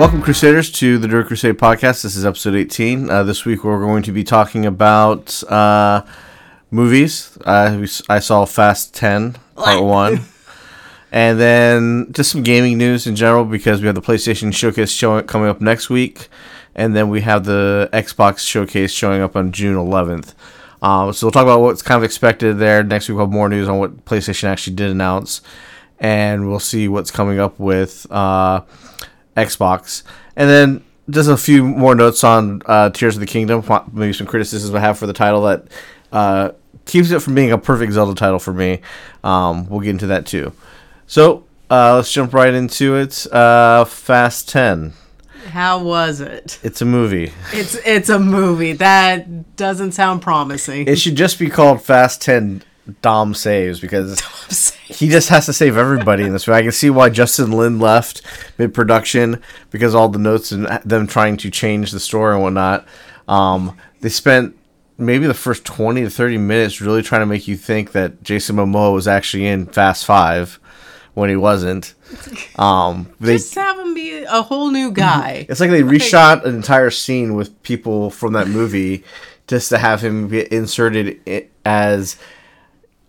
Welcome, Crusaders, to the Dirt Crusade podcast. This is episode 18. Uh, this week, we're going to be talking about uh, movies. Uh, we I saw Fast 10, part one. and then just some gaming news in general because we have the PlayStation Showcase showing, coming up next week. And then we have the Xbox Showcase showing up on June 11th. Uh, so we'll talk about what's kind of expected there. Next week, we'll have more news on what PlayStation actually did announce. And we'll see what's coming up with. Uh, Xbox, and then just a few more notes on uh, Tears of the Kingdom. Maybe some criticisms I have for the title that uh, keeps it from being a perfect Zelda title for me. Um, we'll get into that too. So uh, let's jump right into it. Uh, Fast Ten. How was it? It's a movie. It's it's a movie. That doesn't sound promising. It should just be called Fast Ten Dom Saves because he just has to save everybody in this way. I can see why Justin Lin left mid production because all the notes and them trying to change the story and whatnot. Um, they spent maybe the first 20 to 30 minutes really trying to make you think that Jason Momoa was actually in Fast Five when he wasn't. Um, they, Just have him be a whole new guy. it's like they reshot an entire scene with people from that movie just to have him get inserted as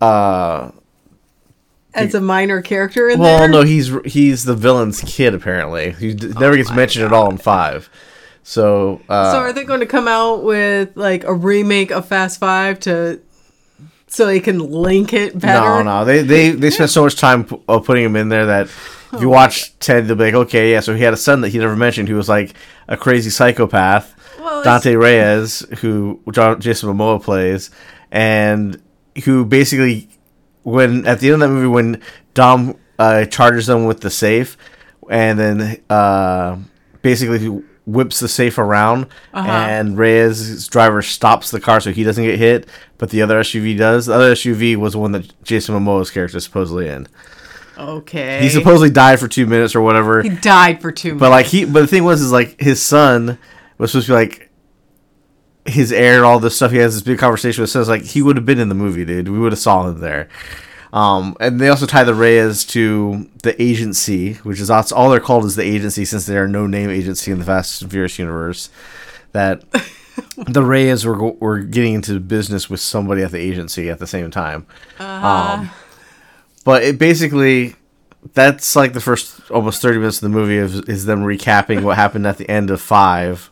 uh As a minor character in well there. no he's he's the villain's kid apparently he d- never gets mentioned at all in 5 so uh so are they going to come out with like a remake of Fast Five to so they can link it better? no no. They they they spent so much time p- uh, putting him in there that if you watch Ted they'll be like okay yeah so he had a son that he never mentioned who was like a crazy psychopath. Well, it's- Dante Reyes, who John, Jason Momoa plays, and who basically, when at the end of that movie, when Dom uh, charges them with the safe, and then uh, basically whips the safe around, Uh-huh. and Reyes' driver stops the car so he doesn't get hit, but the other SUV does. The other SUV was the one that Jason Momoa's character is supposedly in. Okay. He supposedly died for two minutes or whatever. he died for two Minutes. But like he, but the thing was, is like his son was supposed to be like his heir and all this stuff. He has this big conversation with his son. It's like he would have been in the movie, dude. We would have saw him there. Um, and they also tie the Reyes to the agency, which is that's all they're called is the agency, since they are no name agency in the Fast and Furious universe. That the Reyes were were getting into business with somebody at the agency at the same time. Um, but it basically that's like the first almost 30 minutes of the movie of, is them recapping what happened at the end of five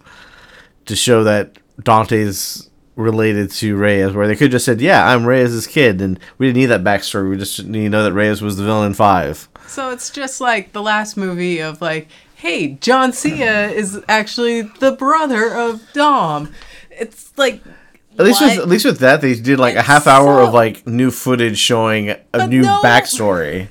to show that Dante's related to Reyes, where they could just said, "Yeah, I'm Reyes' kid," and we didn't need that backstory. We just need to know that Reyes was the villain in five. So it's just like the last movie of like, hey, John Cena is actually the brother of Dom. It's like At least with at least with that, they did like a half hour so- of like new footage showing a But new no- backstory.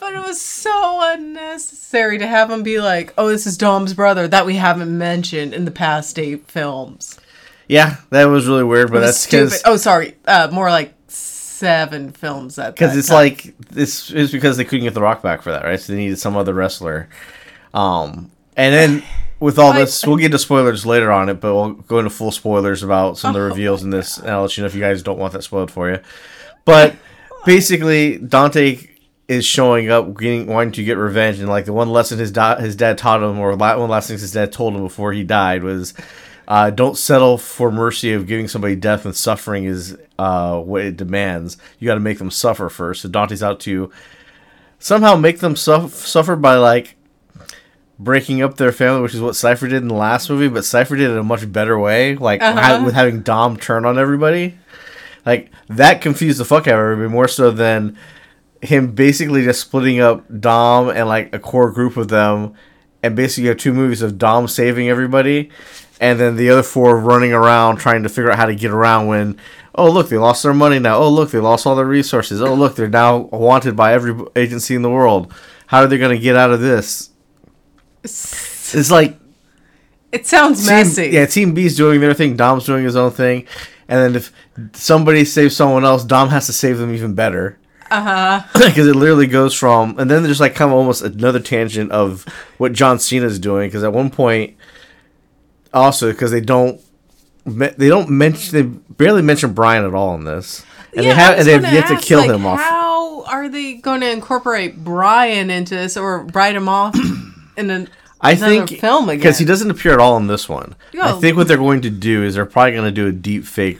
But it was so unnecessary to have him be like, "Oh, this is Dom's brother" that we haven't mentioned in the past eight films. Yeah, that was really weird, but that's because. Oh, sorry, uh, more like seven films at because it's time. like this is because they couldn't get the Rock back for that, right? So they needed some other wrestler. Um, and then with all this, we'll get to spoilers later on it, but we'll go into full spoilers about some of the Oh reveals in this, and I'll let you know if you guys don't want that spoiled for you. But basically, Dante is showing up, getting wanting to get revenge, and like the one lesson his da- his dad taught him, or la- one last things his dad told him before he died was. Uh, don't settle for mercy of giving somebody death and suffering is uh, what it demands. You got to make them suffer first. So Dante's out to somehow make them suf- suffer by like breaking up their family, which is what Cipher did in the last movie. But Cipher did it in a much better way, like Uh-huh. ha- with having Dom turn on everybody. Like that confused the fuck out of everybody more so than him basically just splitting up Dom and like a core group of them, and basically you have two movies of Dom saving everybody, and then the other four running around trying to figure out how to get around when. Oh look, they lost their money now. Oh look, they lost all their resources. Oh look, they're now wanted by every agency in the world. How are they going to get out of this? It's like it sounds Team, messy. yeah, Team B's doing their thing, Dom's doing his own thing, and then if somebody saves someone else, Dom has to save them even better. Uh huh. Because it literally goes from, and then there's like kind of almost another tangent of what John Cena's doing. Because at one point, also because they don't they don't mention they barely mention Brian at all in this, and Yeah, they have and they have gonna yet to kill like, him off. How are they going to incorporate Brian into this or write him off in an, I another think film again? because he doesn't appear at all in this one. I think what they're going to do is they're probably going to do a deep fake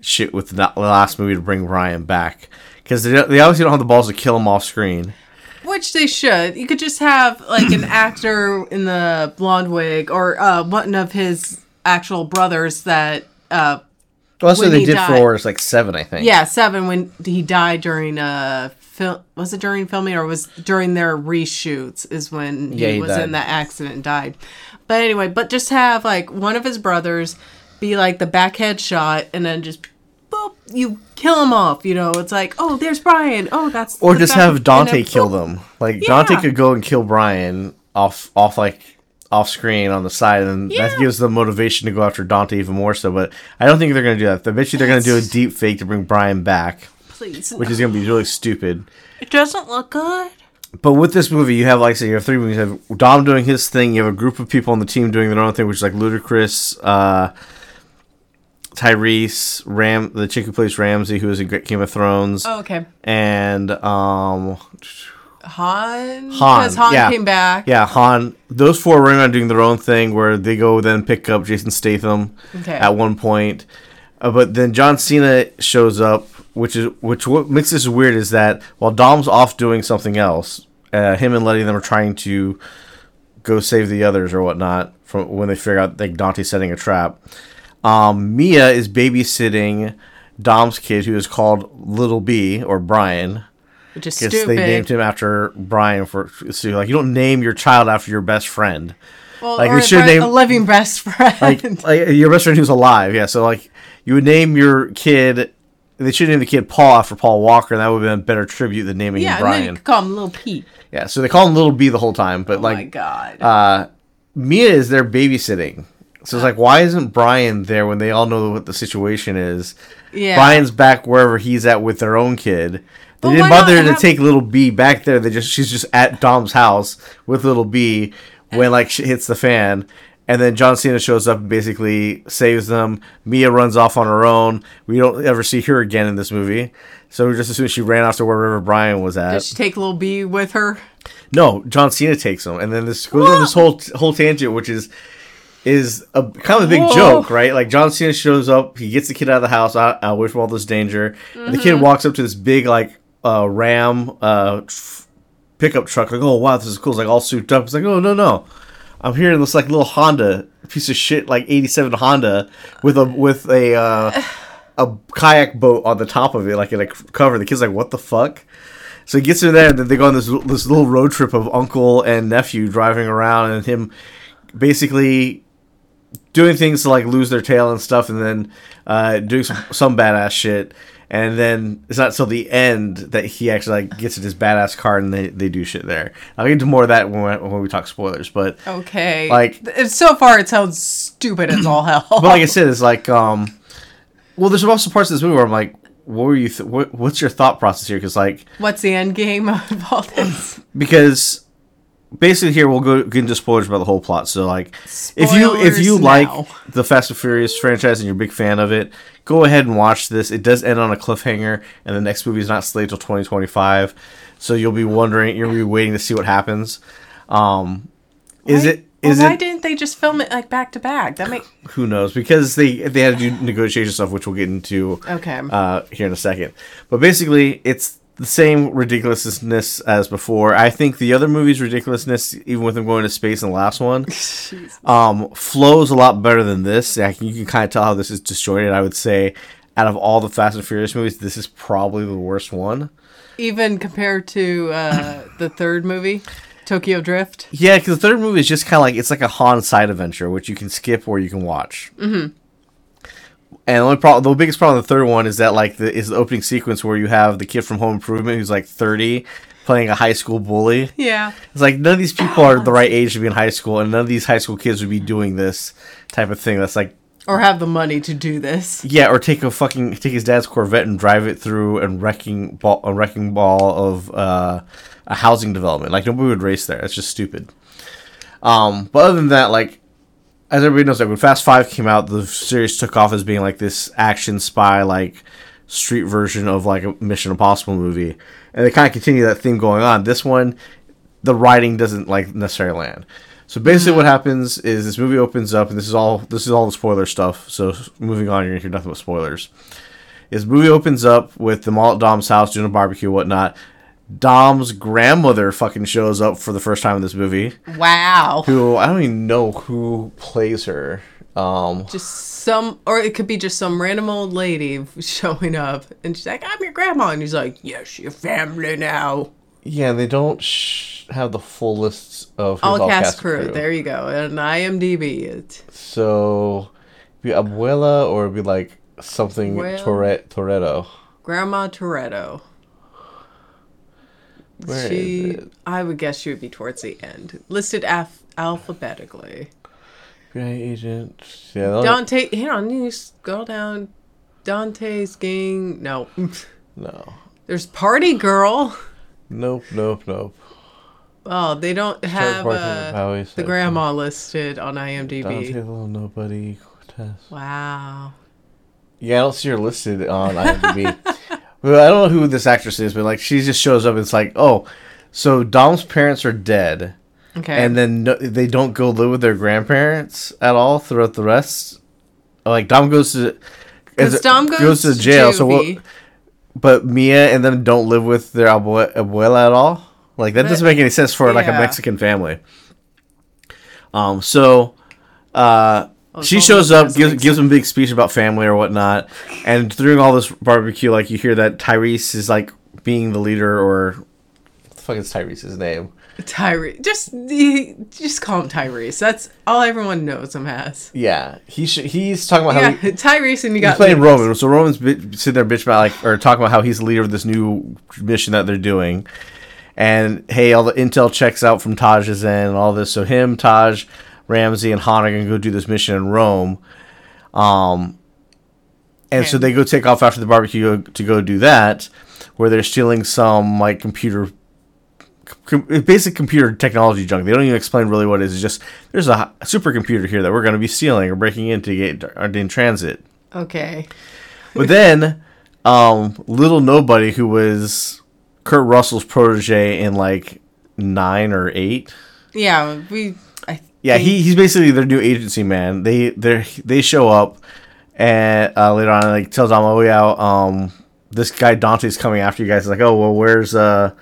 shit with the the last movie to bring Brian back because they, they obviously don't have the balls to kill him off screen. Which they should. You could just have like an actor in the blonde wig or uh, one of his actual brothers that. Uh, Well, that's what they did died. for is like seven, I think. yeah, seven when he died during uh film. Was it during filming or was during their reshoots? Is when he, Yeah, he was died. in that accident and died. But anyway, but just have like one of his brothers be like the back head shot and then just. Boop, you kill him off, you know. It's like, oh, there's Brian. Oh, that's. Or just have Dante kill them. Like Dante could go and kill Brian off off like off screen on the side, and that gives them motivation to go after Dante even more so. But I don't think they're gonna do that. I bet you they're gonna do a deep fake to bring Brian back, Please. which is gonna be really stupid. it doesn't look good. But with this movie, you have like I say, you have three movies. You have Dom doing his thing. You have a group of people on the team doing their own thing, which is like ludicrous. uh, Tyrese, Ram, the chick who plays Ramsey, who is in Game of Thrones, Oh, okay. and um, Han. Han, Because Han yeah. came back. yeah, Han. Those four are around doing their own thing, where they go then pick up Jason Statham Okay. at one point. Uh, but then John Cena shows up, which is which. What makes this weird is that while Dom's off doing something else, uh, him and Letty and them are trying to go save the others or whatnot from when they figure out like Dante's setting a trap. Um, Mia is babysitting Dom's kid, who is called Little B or Brian. Which is Because stupid. they named him after Brian for so like you don't name your child after your best friend. well, like, or they should name- a living best friend. like, like your best friend who's alive. Yeah, so like you would name your kid. They should name the kid Paul after Paul Walker. and That would have been a better tribute than naming yeah, him and then you Brian. could call him Little Pete. Yeah, so they call him Little B the whole time. But Oh my like god. uh, Mia is there babysitting. So it's like, why isn't Brian there when they all know what the situation is? yeah. Brian's back wherever he's at with their own kid. They Well, didn't bother to have- take little B back there. They just she's just at Dom's house with little B when like shit hits the fan. And then John Cena shows up and basically saves them. Mia runs off on her own. We don't ever see her again in this movie. So just as soon as she ran off to wherever Brian was at. Did she take Little B with her? No, John Cena takes him, and then this goes on this whole whole tangent, which is is a kind of a big Whoa. joke, right? Like John Cena shows up, he gets the kid out of the house, out, out away from all this danger, and the Mm-hmm. kid walks up to this big like uh, Ram uh, tr- pickup truck, like, oh wow, this is cool. It's like all souped up. It's like, oh no no, I'm here in this like little Honda piece of shit, like '87 Honda with a with a uh, a kayak boat on the top of it, like in a cover. The kid's like, what the fuck? So he gets in there, and then they go on this this little road trip of uncle and nephew driving around, and him basically doing things to like lose their tail and stuff, and then uh, doing some, some badass shit. And then it's not till the end that he actually like gets in his badass car and they, they do shit there. I'll get into more of that when we, when we talk spoilers, but Okay. Like- so far, it sounds stupid as all hell. but like I said, it's like um, well, there's also parts of this movie where I'm like, what were you? Th- what, what's your thought process here? Because like What's the end game of all this? because basically here we'll go get into spoilers about the whole plot. So like if you if you Spoilers like the Fast and Furious franchise and you're a big fan of it, go ahead and watch this. It does end on a cliffhanger, and the next movie is not slated till 2025. So you'll be wondering, you'll be waiting to see what happens. Um, is Why- it is well, why it didn't they just film it like back to back? That make who knows because they they had to do negotiation stuff, which we'll get into okay. uh, here in a second. But basically, it's the same ridiculousness as before. I think the other movie's ridiculousness, even with them going to space in the last one, um, flows a lot better than this. Like, you can kind of tell how this is disjointed. I would say, out of all the Fast and Furious movies, this is probably the worst one. Even compared to uh, the third movie, Tokyo Drift. Yeah, because the third movie is just kind of like it's like a Han side adventure, which you can skip or you can watch. Mm-hmm. And the only problem, the biggest problem with the third one is that like the is the opening sequence where you have the kid from Home Improvement who's like thirty playing a high school bully. Yeah. It's like none of these people are the right age to be in high school, and none of these high school kids would be doing this type of thing. That's like Or have the money to do this. yeah, or take a fucking take his dad's Corvette and drive it through a wrecking ball a wrecking ball of uh, a housing development. Like nobody would race there. It's just stupid. Um, but other than that, like as everybody knows, like when Fast Five came out, the series took off as being like this action spy, like street version of like a Mission Impossible movie, and they kind of continue that theme going on. This one, the writing doesn't like necessarily land. So basically, what mm-hmm. happens is this movie opens up, and this is all this is all the spoiler stuff. So moving on, you're gonna hear nothing but spoilers. Is movie opens up with the all at Dom's house doing a barbecue, and whatnot. Dom's grandmother fucking shows up for the first time in this movie. Wow. Who I don't even know who plays her. Um, Just some, or it could be just some random old lady showing up, and she's like, "I'm your grandma," and he's like, "Yes, your family now." yeah, they don't sh- have the full list of All cast crew. There you go. And IMDb it. So, be abuela or be like something Well- Tourette Toretto. Grandma Toretto. Where she? I would guess she would be towards the end, listed af- alphabetically. FBI agent. Yeah, they'll- Dante, hang on, you scroll down. Dante's gang. No, no. there's Party Girl. Nope, nope, nope. Oh, they don't have uh, the grandma listed on IMDb. Dante Little Nobody Cortez. Wow. Yeah, I don't see her listed on IMDb. I don't know who this actress is, but like she just shows up. and It's like, oh, so Dom's parents are dead, Okay. and then no, they don't go live with their grandparents at all throughout the rest. Like Dom goes to. because Dom goes, to jail, so what? juvie. But Mia and them don't live with their abue- abuela at all. Like that doesn't make any sense for like a Mexican family. Um. So, uh, Oh, she shows up, gives gives them a big speech about family or whatnot, and during all this barbecue, like you hear that Tyrese is like being the leader, or what the fuck is Tyrese's name? Tyrese. Just he, just call him Tyrese. That's all everyone knows him as. Yeah, he sh- he's talking about how Yeah, he, Tyrese, and you he's got playing Roman. So Roman's bi- sitting there bitch about like or talking about how he's the leader of this new mission that they're doing. And hey, all the intel checks out from Taj's end and all this. So him, Taj, Ramsey, and Han are gonna go do this mission in Rome. Um, and so they go take off after the barbecue to go do that, where they're stealing some like computer, com- basic computer technology junk. They don't even explain really what it is. It's just there's a supercomputer here that we're gonna be stealing or breaking in to get in transit. Okay. But then, um, little nobody who was Kurt Russell's protege in like nine or eight. Yeah, we. Yeah, he, he's basically their new agency man. They they they show up and uh, later on like tells them, oh yeah, um, this guy Dante's coming after you guys. He's like, oh well, where's uh?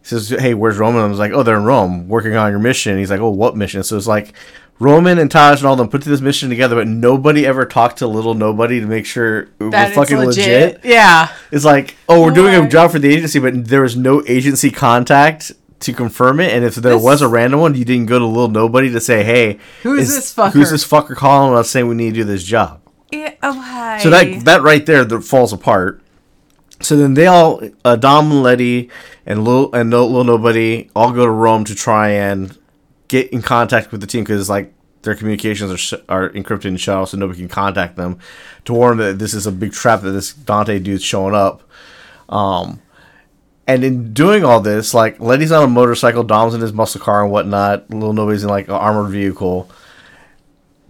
He says, hey, where's Roman? I was like, oh, they're in Rome working on your mission. He's like, oh, what mission? So it's like. Roman and Taj and all them put this mission together, but nobody ever talked to little nobody to make sure it was that it's fucking legit. Yeah. It's like, oh, we're doing a job for the agency, but there was no agency contact to confirm it. And if there This- was a random one, you didn't go to little nobody to say, hey, Who is this fucker? Who's this fucker calling us saying we need to do this job? yeah. Oh hi. So that that right there that falls apart. So then they all, uh, Dom and Letty and Lil and no, Lil Nobody all go to Rome to try and get in contact with the team because like their communications are sh- are encrypted and shut off, so nobody can contact them to warn them that this is a big trap that this Dante dude's showing up. Um, and in doing all this, like Letty's on a motorcycle, Dom's in his muscle car and whatnot. Little Nobody's in like an armored vehicle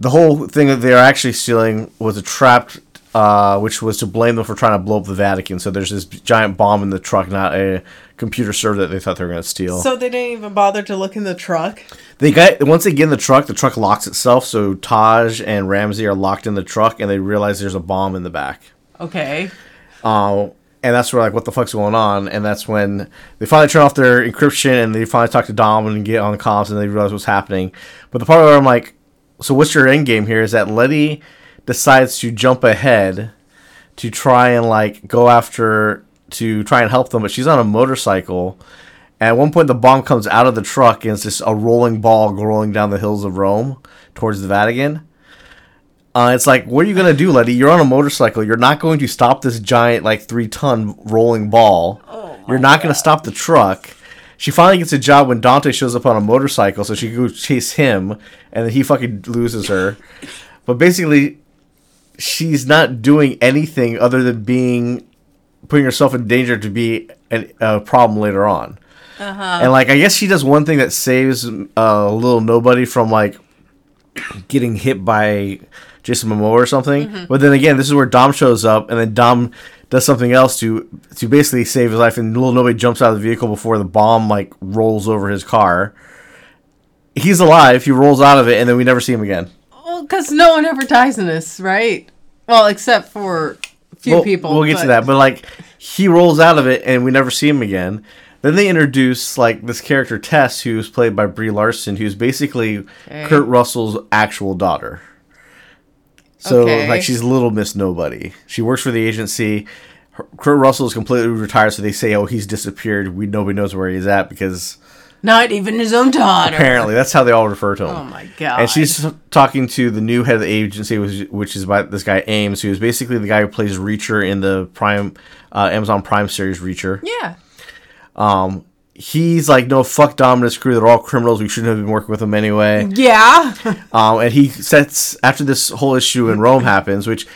the whole thing that they're actually stealing was a trap, uh, which was to blame them for trying to blow up the Vatican. So there's this giant bomb in the truck, not a computer server that they thought they were going to steal. So they didn't even bother to look in the truck. they got once they get in the truck, the truck locks itself. So Taj and Ramsey are locked in the truck, and they realize there's a bomb in the back. Okay. Uh, and that's where like what the fuck's going on, and that's when they finally turn off their encryption and they finally talk to Dom and get on the comms and they realize what's happening. But the part where I'm like, so what's your end game here? Is that Letty decides to jump ahead to try and like go after to try and help them, but she's on a motorcycle. And at one point, the bomb comes out of the truck and it's just a rolling ball rolling down the hills of Rome towards the Vatican. Uh, it's like, what are you gonna do, Letty? You're on a motorcycle. You're not going to stop this giant, like three ton rolling ball. Oh You're not gonna stop the truck. She finally gets a job when Dante shows up on a motorcycle, so she can go chase him, and then he fucking loses her. But basically, she's not doing anything other than being putting herself in danger to be an, a problem later on. Uh-huh. And like, I guess she does one thing that saves uh, little nobody from like getting hit by Jason Momoa or something. Mm-hmm. But then again, this is where Dom shows up, and then Dom does something else to to basically save his life, and little nobody jumps out of the vehicle before the bomb like rolls over his car. He's alive. He rolls out of it, and then we never see him again. Well, because no one ever dies in this, right? Well, except for a few We'll- people. We'll get to that, but like he rolls out of it, and we never see him again. Then they introduce like this character Tess, who's played by Brie Larson, who's basically Okay. Kurt Russell's actual daughter. So Okay. like she's a Little Miss Nobody. She works for the agency. Her- Kurt Russell is completely retired, so they say, "Oh, he's disappeared. We nobody knows where he's at because Not even his own daughter. apparently that's how they all refer to him." Oh my god. And she's talking to the new head of the agency, which, which is by this guy Aimes, who is basically the guy who plays Reacher in the Prime uh, Amazon Prime series Reacher. yeah. He's like, no, fuck Dom and his crew. They're all criminals. We shouldn't have been working with them anyway. Yeah. Um, and he sets after this whole issue in Rome happens, which.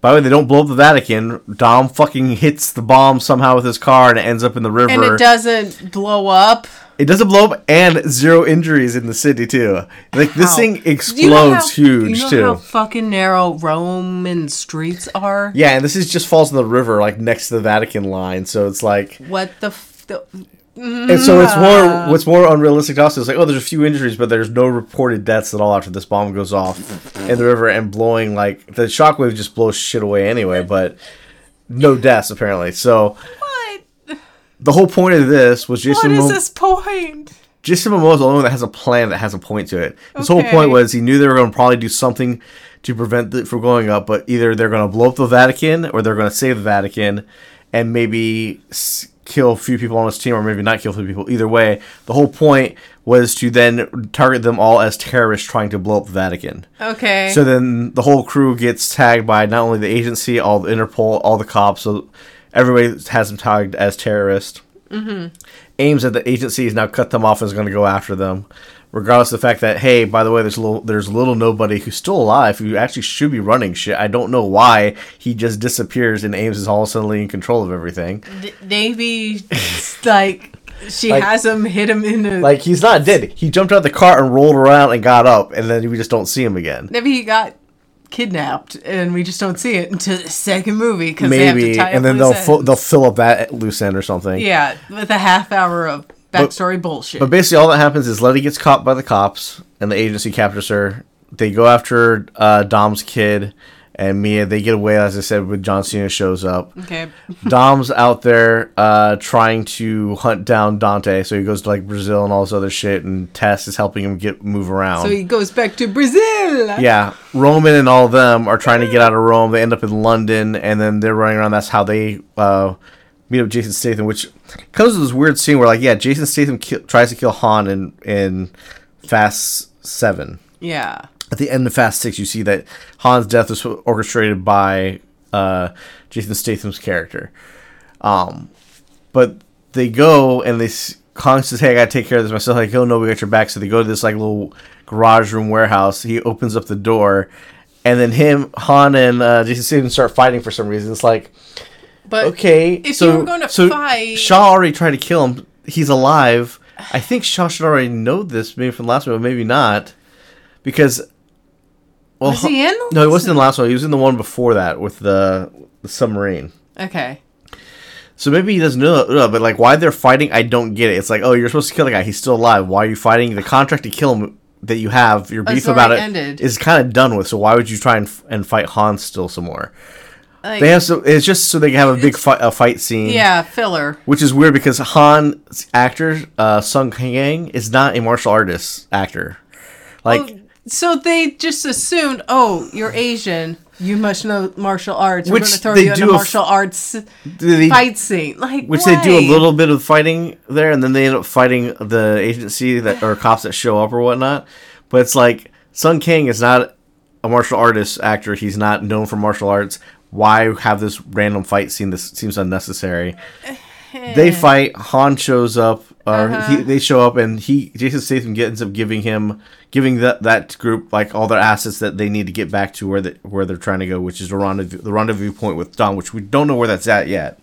By the way, they don't blow up the Vatican. Dom fucking hits the bomb somehow with his car and it ends up in the river. and it doesn't blow up. It doesn't blow up, and zero injuries in the city too. Like this How? thing explodes you know how- huge you know too. How fucking narrow Roman streets are. Yeah, and this is just falls in the river, like next to the Vatican line. So it's like, What the. F- the and so it's more. Mm-hmm. What's more unrealistic to us is like, oh, there's a few injuries, but there's no reported deaths at all after this bomb goes off in the river and blowing like the shockwave just blows shit away anyway, but no deaths apparently. So what? the whole point of this was What Jason. is Mo- this point? Jason Momoa is the only one that has a plan that has a point to it. His whole point was he knew they were going to probably do something to prevent it from going up, but either they're going to blow up the Vatican or they're going to save the Vatican and maybe kill a few people on his team or maybe not kill a few people. Either way, the whole point was to then target them all as terrorists trying to blow up the Vatican. Okay. So then the whole crew gets tagged by not only the agency, all the Interpol, all the cops. So everybody has them tagged as terrorists. Mm-hmm. Aimes at the agency has now cut them off and is going to go after them, regardless of the fact that hey, by the way, there's a little there's a little nobody who's still alive who actually should be running shit. I don't know why he just disappears and Aimes is all suddenly in control of everything. D- maybe like she Like- has him hit him in the Like he's not dead. He jumped out of the car and rolled around and got up, and then we just don't see him again. maybe he got kidnapped and we just don't see it until the second movie because they have to Maybe, and then they'll they'll fill up that loose end or something. yeah with a half hour of backstory bullshit But basically, all that happens is Letty gets caught by the cops, and the agency captures her. They go after uh, Dom's kid and Mia. They get away, as I said, when John Cena shows up. okay Dom's out there uh, trying to hunt down Dante, so he goes to like Brazil and all this other shit. And Tess is helping him get move around. so he goes back to Brazil yeah, Roman and all of them are trying to get out of Rome. They end up in London, and then they're running around. That's how they uh, meet up with Jason Statham, which comes with this weird scene where, like, yeah, Jason Statham ki- tries to kill Han in in Fast Seven. yeah At the end of Fast Six, you see that Han's death was orchestrated by uh, Jason Statham's character. Um, but they go and they Han says, "Hey, I gotta take care of this myself." Like, "Oh no, we got your back." So they go to this like little garage room warehouse. He opens up the door, and then him, Han, and uh, Jason Statham start fighting for some reason. It's like, but okay, if so you were gonna so fight- Shaw already tried to kill him. He's alive. I think Shaw should already know this, maybe from the last one, but maybe not, because. Well, Was he in the No, he wasn't in the last one. He was in the one before that with the, the submarine. okay So maybe he doesn't know, but like why they're fighting, I don't get it. It's like, oh, you're supposed to kill the guy. He's still alive. Why are you fighting? The contract to kill him that you have, your Oh, beef about it, ended. is kind of done with. So why would you try and, f- and fight Han still some more? Like, They have so it's just so they can have a big fight, a fight scene. yeah filler Which is weird because Han's actor, uh, Sung Kang, is not a martial artist actor. Like, Oh, so they just assumed oh you're Asian you must know martial arts we're Which going to throw they you in a do a f- martial arts they, fight scene like which they do a little bit of fighting there, and then they end up fighting the agency that or cops that show up or whatnot. But it's like Sung Kang is not a martial artist actor. He's not known for martial arts. Why have this random fight scene? This seems unnecessary. they fight. Han shows up, or Uh-huh. he, they show up, and he Jason Statham ends up giving him giving that that group like all their assets that they need to get back to where they, where they're trying to go, which is the rendezvous the rendezvous point with Dom, which we don't know where that's at yet.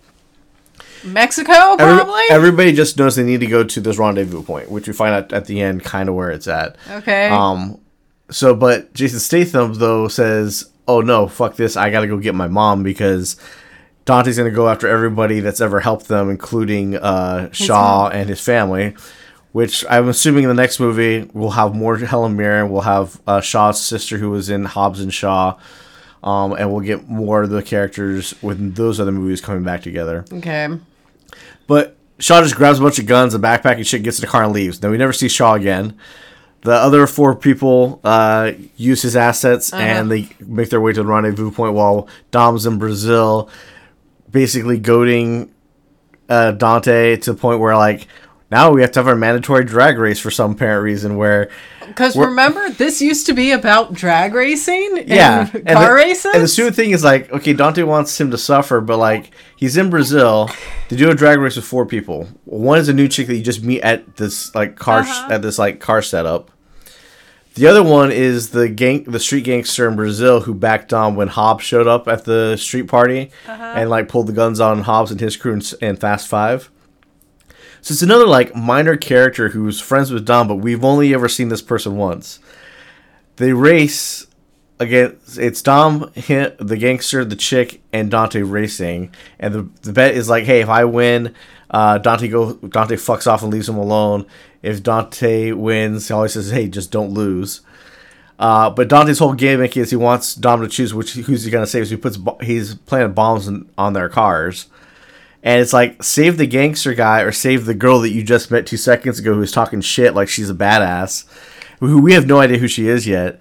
Mexico Every- probably everybody just knows they need to go to this rendezvous point, which we find out at the end, kind of where it's at. okay Um, so, but Jason Statham though says, "Oh no, fuck this! I gotta go get my mom because Dante's gonna go after everybody that's ever helped them, including uh, Shaw mom. and his family." Which I'm assuming in the next movie we'll have more Helen Mirren, we'll have uh, Shaw's sister who was in Hobbs and Shaw, um, and we'll get more of the characters with those other movies coming back together. Okay. But Shaw just grabs a bunch of guns, a backpack, and shit, gets in the car and leaves. Then we never see Shaw again. The other four people uh, use his assets and they make their way to the rendezvous point while Dom's in Brazil, basically goading uh, Dante to the point where, like, now we have to have our mandatory drag race for some apparent reason where Because remember, this used to be about drag racing and yeah, car and the, races. And the stupid thing is like, okay, Dante wants him to suffer, but like he's in Brazil to do a drag race with four people. One is a new chick that you just meet at this like car Uh-huh. at this like car setup. The other one is the gang, the street gangster in Brazil who backed on when Hobbs showed up at the street party Uh-huh. and like pulled the guns on Hobbs and his crew in, in Fast Five. So it's another like minor character who's friends with Dom, but we've only ever seen this person once. They race against it's Dom, the gangster, the chick, and Dante racing, and the the bet is like, hey, if I win, uh, Dante go Dante fucks off and leaves him alone. If Dante wins, he always says, hey, just don't lose. Uh, but Dante's whole gimmick is he wants Dom to choose which who's he gonna save. So he puts he's planted bombs in, on their cars, and it's like save the gangster guy or save the girl that you just met two seconds ago who's talking shit like she's a badass, who we have no idea who she is yet.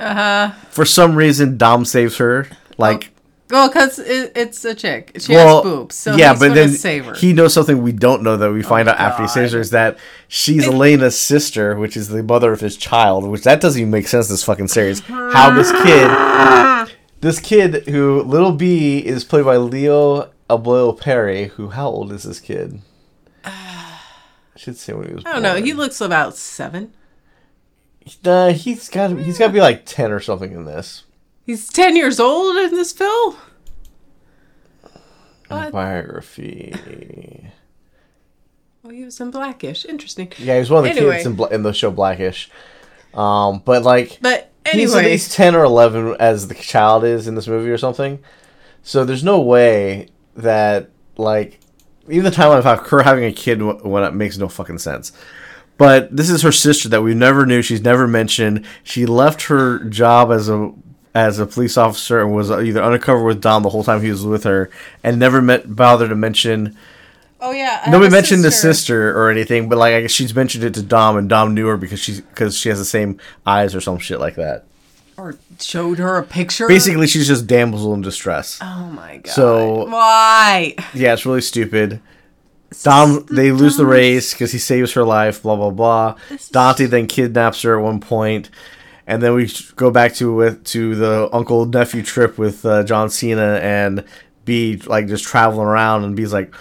Uh huh. For some reason, Dom saves her. Like, well, because it, it's a chick. She well, has boobs, so yeah, he's but then save her. he knows something we don't know that we oh find out after he saves her is that she's Elena's sister, which is the mother of his child. Which that doesn't even make sense. in This fucking series, how this kid, this kid who little B is played by Leo Abelo Perry. Who how old is this kid? I should say when he was. I don't know. He looks about seven. Nah, he's got he's got to be like ten or something in this. He's ten years old in this film. What? Biography. Oh, he was in Blackish. Interesting. Yeah, he was one of the Anyway. kids in, Bla- in the show Blackish. Um, but like, But he's at anyway, least ten or eleven as the child is in this movie or something. So there's no way that like even the timeline of her having a kid when it makes no fucking sense. But this is her sister that we never knew. She's never mentioned. She left her job as a as a police officer and was either undercover with Dom the whole time he was with her, and never met bothered to mention oh yeah, I Nobody have a mentioned the sister or anything, but like I guess she's mentioned it to Dom, and Dom knew her because she's because she has the same eyes or some shit like that. or showed her a picture. Basically, she's just damsel in distress. Oh my god. So- why? Yeah, it's really stupid. Dom, they lose the race because he saves her life. Blah blah blah. This is- Dante then kidnaps her at one point, and then we go back to with to the uncle nephew trip with uh, John Cena and B like just traveling around, and B's like,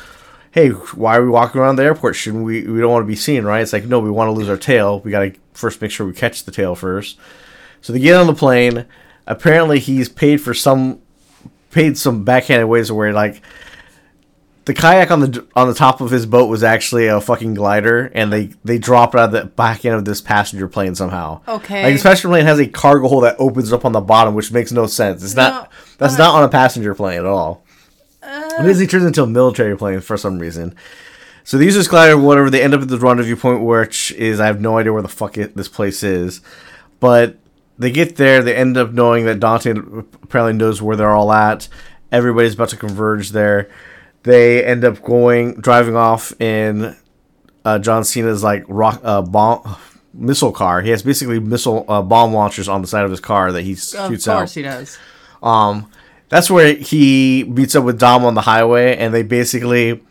"Hey, why are we walking around the airport? Shouldn't we? We don't want to be seen, right?" It's like, no, we want to lose our tail. We gotta first make sure we catch the tail first. So they get on the plane. Apparently, he's paid for some paid some backhanded ways where like the kayak on the on the top of his boat was actually a fucking glider, and they they drop it out of the back end of this passenger plane somehow. Okay. like this passenger plane has a cargo hole that opens up on the bottom, which makes no sense. It's not that's uh, not on a passenger plane at all. it is. He turns into a military plane for some reason. So they use this glider, whatever. They end up at the rendezvous point, which is I have no idea where the fuck it, this place is, but they get there. They end up knowing that Dante apparently knows where they're all at. Everybody's about to converge there. They end up going driving off in uh, John Cena's like rock uh, bomb missile car. He has basically missile uh, bomb launchers on the side of his car that he shoots out. Of course out. he does. Um, that's where he meets up with Dom on the highway, and they basically.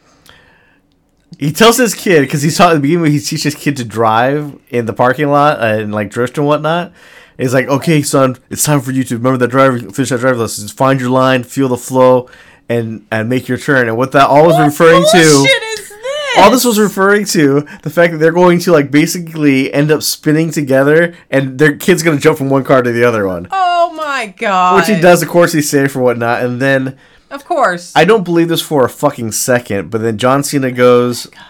He tells his kid because he's taught at the beginning he teaches his kid to drive in the parking lot and like drift and whatnot. He's like, "Okay, son, it's time for you to remember that driving, finish that driving lesson. Find your line, feel the flow, and and make your turn." And what that all was referring to, this? all this was referring to the fact that they're going to like basically end up spinning together, and their kid's gonna jump from one car to the other one. Oh my god. Which he does, of course, he's safe or whatnot. And then Of course. I don't believe this for a fucking second, but then John Cena goes, oh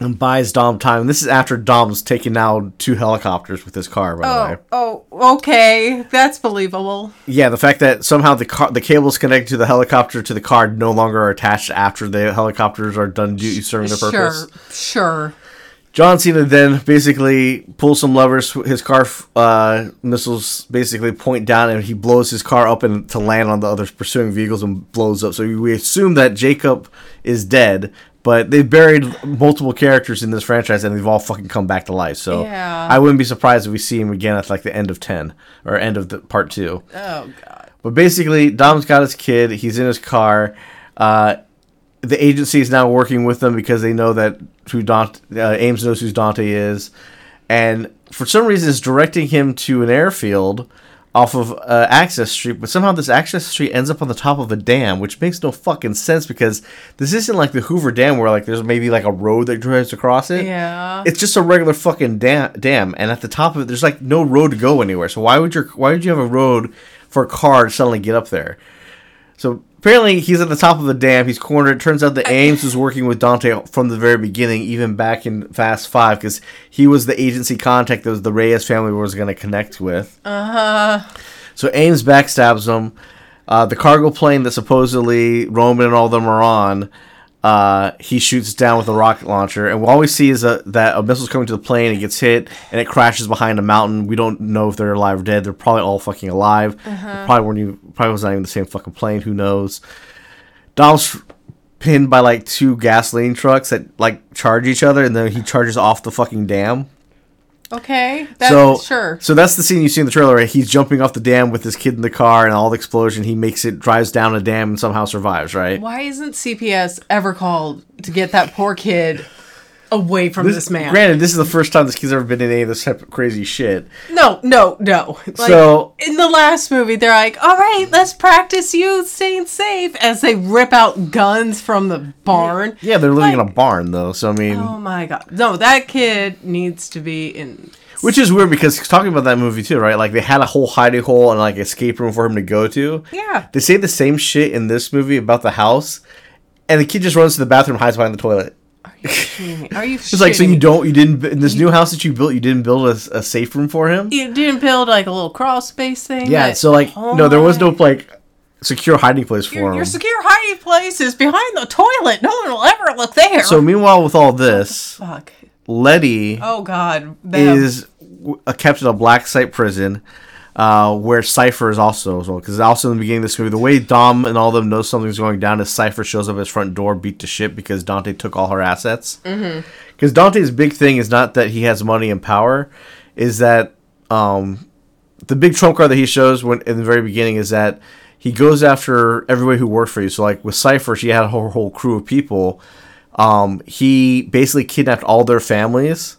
and buys Dom time. This is after Dom's taken out two helicopters with his car, by the way. Oh, oh, okay, that's believable. Yeah, the fact that somehow the car, the cables connected to the helicopter to the car no longer are attached after the helicopters are done duty serving their purpose. Sure, sure. John Cena then basically pulls some levers. His car uh, missiles basically point down, and he blows his car up and to land on the other pursuing vehicles and blows up. So we assume that Jakob is dead, but they've buried multiple characters in this franchise, and they've all fucking come back to life. So Yeah. I wouldn't be surprised if we see him again at like the end of ten or end of the part two. Oh god. But basically, Dom's got his kid. He's in his car. Uh, the agency is now working with them because they know that who Dante, uh, Aimes knows who Dante is, and for some reason is directing him to an airfield off of uh, Access Street. But somehow this Access Street ends up on the top of a dam, which makes no fucking sense because this isn't like the Hoover Dam where like there's maybe like a road that drives across it. Yeah. It's just a regular fucking dam, dam, and at the top of it, there's like no road to go anywhere. So why would your why would you have a road for a car to suddenly get up there? So apparently he's at the top of the dam. He's cornered. It turns out that Aimes was working with Dante from the very beginning, even back in Fast Five, because he was the agency contact that was the Reyes family was going to connect with. Uh huh. So Aimes backstabs him. Uh, the cargo plane that supposedly Roman and all of them are on, uh, he shoots down with a rocket launcher. And all we see is a, that a missile's coming to the plane, it gets hit, and it crashes behind a mountain. We don't know if they're alive or dead. They're probably all fucking alive. They Probably weren't even, probably was not even the same fucking plane. Who knows? Dom's pinned by like two gasoline trucks that like charge each other, and then he charges off the fucking dam Okay. That's so sure. So that's the scene you see in the trailer. Right? He's jumping off the dam with his kid in the car, and all the explosion. He makes it, drives down a dam, and somehow survives. Right? Why isn't CPS ever called to get that poor kid away from this, man? Granted, this is the first time this kid's ever been in any of this type of crazy shit. No, no, no. Like, So- in the last movie, they're like, "All right, let's practice you staying safe," as they rip out guns from the barn. Yeah, they're living in a barn though. So I mean, Oh my god! No, that kid needs to be in. which is weird because talking about that movie too, right? Like they had a whole hiding hole and like escape room for him to go to. Yeah. They say the same shit in this movie about the house, and the kid just runs to the bathroom, hides behind the toilet. Are you? It's like so you don't you didn't in this new house that you built you didn't build a, a safe room for him. You didn't build like a little crawl space thing. Yeah, so like Oh no, there was no like secure hiding place for Your, him. your secure hiding place is behind the toilet. No one will ever look there. so meanwhile, with all this, fuck. Letty Oh god. Them. is uh, kept in a black site prison. Uh, where Cipher is also as well, because also in the beginning of this movie, the way Dom and all of them know something's going down is Cipher shows up at his front door, beat to shit because Dante took all her assets. Because Dante's big thing is not that he has money and power, is that um, the big trump card that he shows when in the very beginning is that he goes after everybody who worked for you. So like with Cipher, she had a whole, whole crew of people. Um, he basically kidnapped all their families,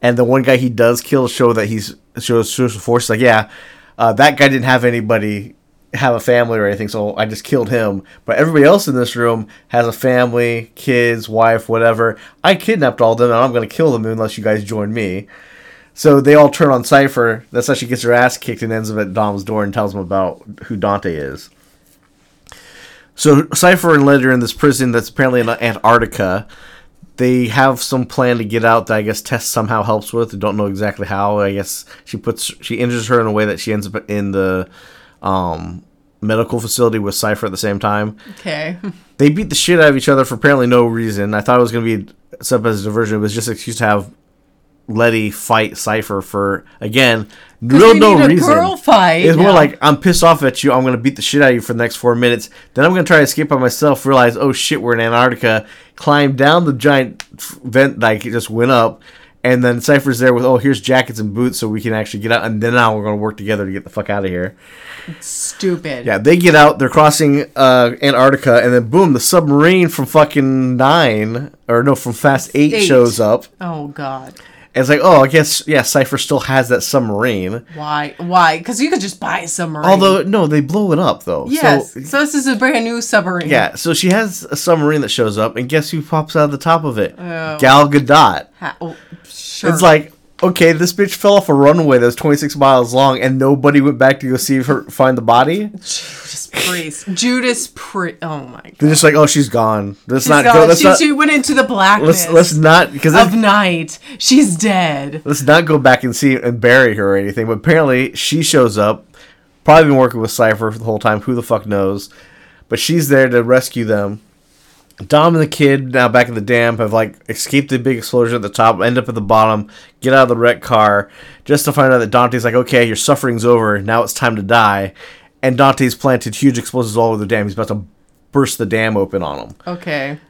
and the one guy he does kill show that he's shows social force. Like yeah, uh, that guy didn't have anybody have a family or anything, so I just killed him. But everybody else in this room has a family, kids, wife, whatever. I kidnapped all them, and I'm gonna kill them unless you guys join me. So they all turn on Cipher. That's how she gets her ass kicked and ends up at Dom's door and tells him about who Dante is. So Cipher and Led are in this prison that's apparently in Antarctica. They have some plan to get out that I guess Tess somehow helps with. I don't know exactly how. I guess she puts she injures her in a way that she ends up in the um, medical facility with Cipher at the same time. okay. They beat the shit out of each other for apparently no reason. I thought it was going to be set up as a diversion. It was just an excuse to have Letty fight Cipher for again real no reason. girl fight It's more like I'm pissed off at you. I'm going to beat the shit out of you for the next four minutes. Then I'm going to try to escape by myself. Realize oh shit we're in Antarctica. Climb down the giant vent that I just went up. And then Cipher's there with, oh, here's jackets and boots so we can actually get out. And then now we're going to work together to get the fuck out of here. Stupid. Yeah, they get out. They're crossing uh, Antarctica, and then boom, the submarine from fucking nine or no, from Fast Eight, Eight. shows up. Oh god. It's like, oh, I guess yeah, Cipher still has that submarine. Why? Why? Because you could just buy a submarine. Although no, they blow it up though. yes. So, So, this is a brand new submarine. yeah, so she has a submarine that shows up, and guess who pops out of the top of it? Oh. Gal Gadot. Ha- oh, sure. It's like, okay, this bitch fell off a runway that was 26 miles long, and nobody went back to go see her find the body. Judas Priest. Judas Priest. Oh my god. They're just like, oh, she's gone. Let's She's not gone. go. Let's she, not. she went into the blackness Let's let's not because of night. She's dead. let's not go back and see and bury her or anything. But apparently, she shows up. Probably been working with Cipher the whole time. Who the fuck knows? But she's there to rescue them. Dom and the kid now back in the dam have like escaped the big explosion at the top, end up at the bottom, get out of the wrecked car, just to find out that Dante's like, okay, your suffering's over. Now it's time to die. And Dante's planted huge explosives all over the dam. He's about to burst the dam open on them. Okay.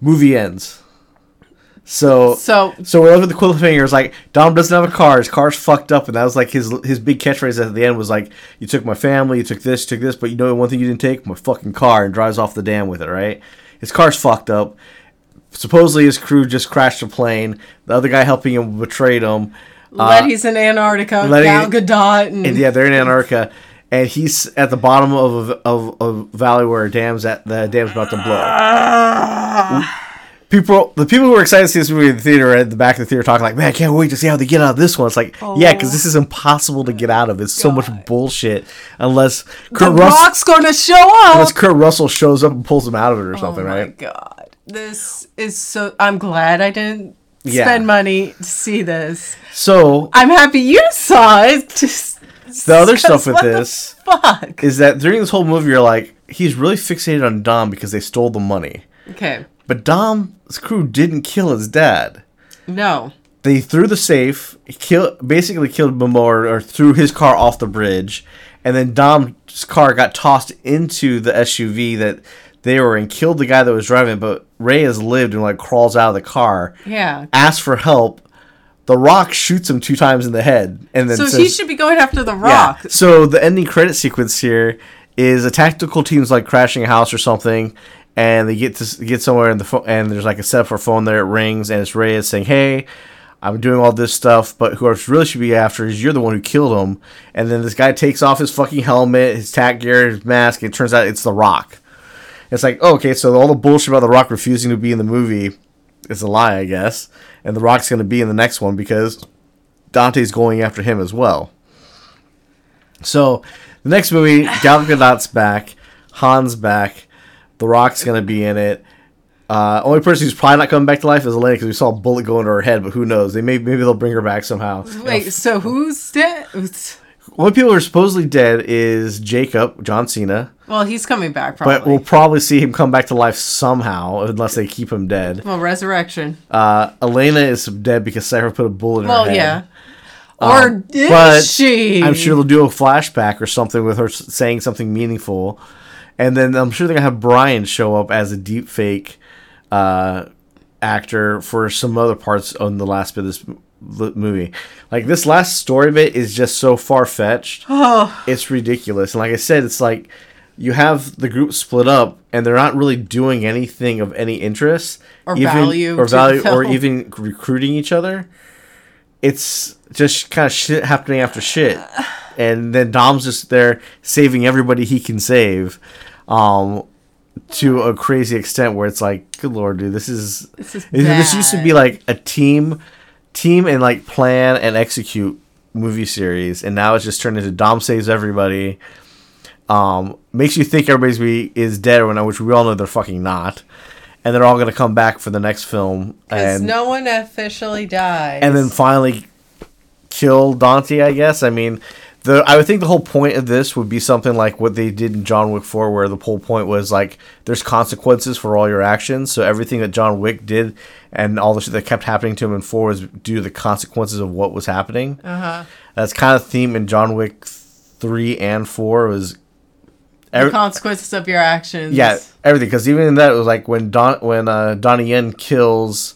Movie ends. So So so we're looking at the cliffhanger. It's like Dom doesn't have a car. His car's fucked up, and that was like his his big catchphrase at the end was like, "You took my family, you took this, you took this, but you know one thing you didn't take my fucking car." And drives off the dam with it. Right? His car's fucked up. Supposedly his crew just crashed a plane. The other guy helping him betrayed him. Uh, Letty's in Antarctica. Letty- Gal Gadot. And, And yeah, they're in Antarctica, and he's at the bottom of a, of a valley where a dam's at the dam's about to blow. People, the people who were excited to see this movie in the theater at the back of the theater talking like, "Man, I can't wait to see how they get out of this one." It's like, yeah, because this is impossible to get out of. It's so much bullshit unless the Kurt Russell, Rock's gonna show up. unless Kurt Russell shows up and pulls him out of it or something, right? oh my right? god. This is so. I'm glad I didn't Yeah. spend money to see this. So I'm happy you saw it. Just the other stuff with the this fuck. is that during this whole movie, you're like, he's really fixated on Dom because they stole the money, Okay. But Dom's crew didn't kill his dad. No. they threw the safe, kill basically killed Momoa or threw his car off the bridge, and then Dom's car got tossed into the SUV that they were in, killed the guy that was driving. But Reyes lived and like crawls out of the car, Yeah. asks for help. The Rock shoots him two times in the head, and then So says, he should be going after the yeah. Rock. So the ending credit sequence here is a tactical team's like crashing a house or something, and they get to get somewhere in the phone, and there's like a setup for a phone there. It rings, and it's Reyes saying, "Hey, I'm doing all this stuff, but who I really should be after is you're the one who killed him." And then this guy takes off his fucking helmet, his tack gear, his mask, and it turns out it's the Rock. It's like, oh, okay, so all the bullshit about the Rock refusing to be in the movie is a lie, I guess, and the Rock's going to be in the next one because Dante's going after him as well. So the next movie, Gal Gadot's back, Han's back, The Rock's gonna be in it. Uh, only person who's probably not coming back to life is Elena because we saw a bullet go into her head, but who knows? They may maybe they'll bring her back somehow. Wait, so who's dead? Only people who are supposedly dead is Jakob John Cena, Well, he's coming back probably. but we'll probably see him come back to life somehow unless they keep him dead. well, resurrection. Uh, Elena is dead because Cipher put a bullet in Well, her head. yeah. Or Um, is but she? I'm sure they'll do a flashback or something with her s- saying something meaningful, and then I'm sure they're gonna have Brian show up as a deep fake uh, actor for some other parts on the last bit of this movie. Like this last story bit is just so far fetched. Oh, It's ridiculous, and like I said, it's like you have the group split up, and they're not really doing anything of any interest. Or value or value, or even recruiting each other. It's just kind of shit happening after shit and then dom's just there saving everybody he can save um to a crazy extent where it's like good lord dude this is This is this used to be like a team team and like plan and execute movie series and now it's just turned into dom saves everybody um makes you think everybody's be is dead or not which we all know they're fucking not and they're all going to come back for the next film because and no one officially dies. and then finally kill Dante. I guess. I mean, the I would think the whole point of this would be something like what they did in John Wick Four, where the whole point was like there's consequences for all your actions. So everything that John Wick did and all the shit that kept happening to him in Four was due to the consequences of what was happening. uh-huh. That's kind of theme in John Wick Three and Four was. the consequences of your actions. yeah, everything. Because even in that, it was like when Don when uh, Donnie Yen kills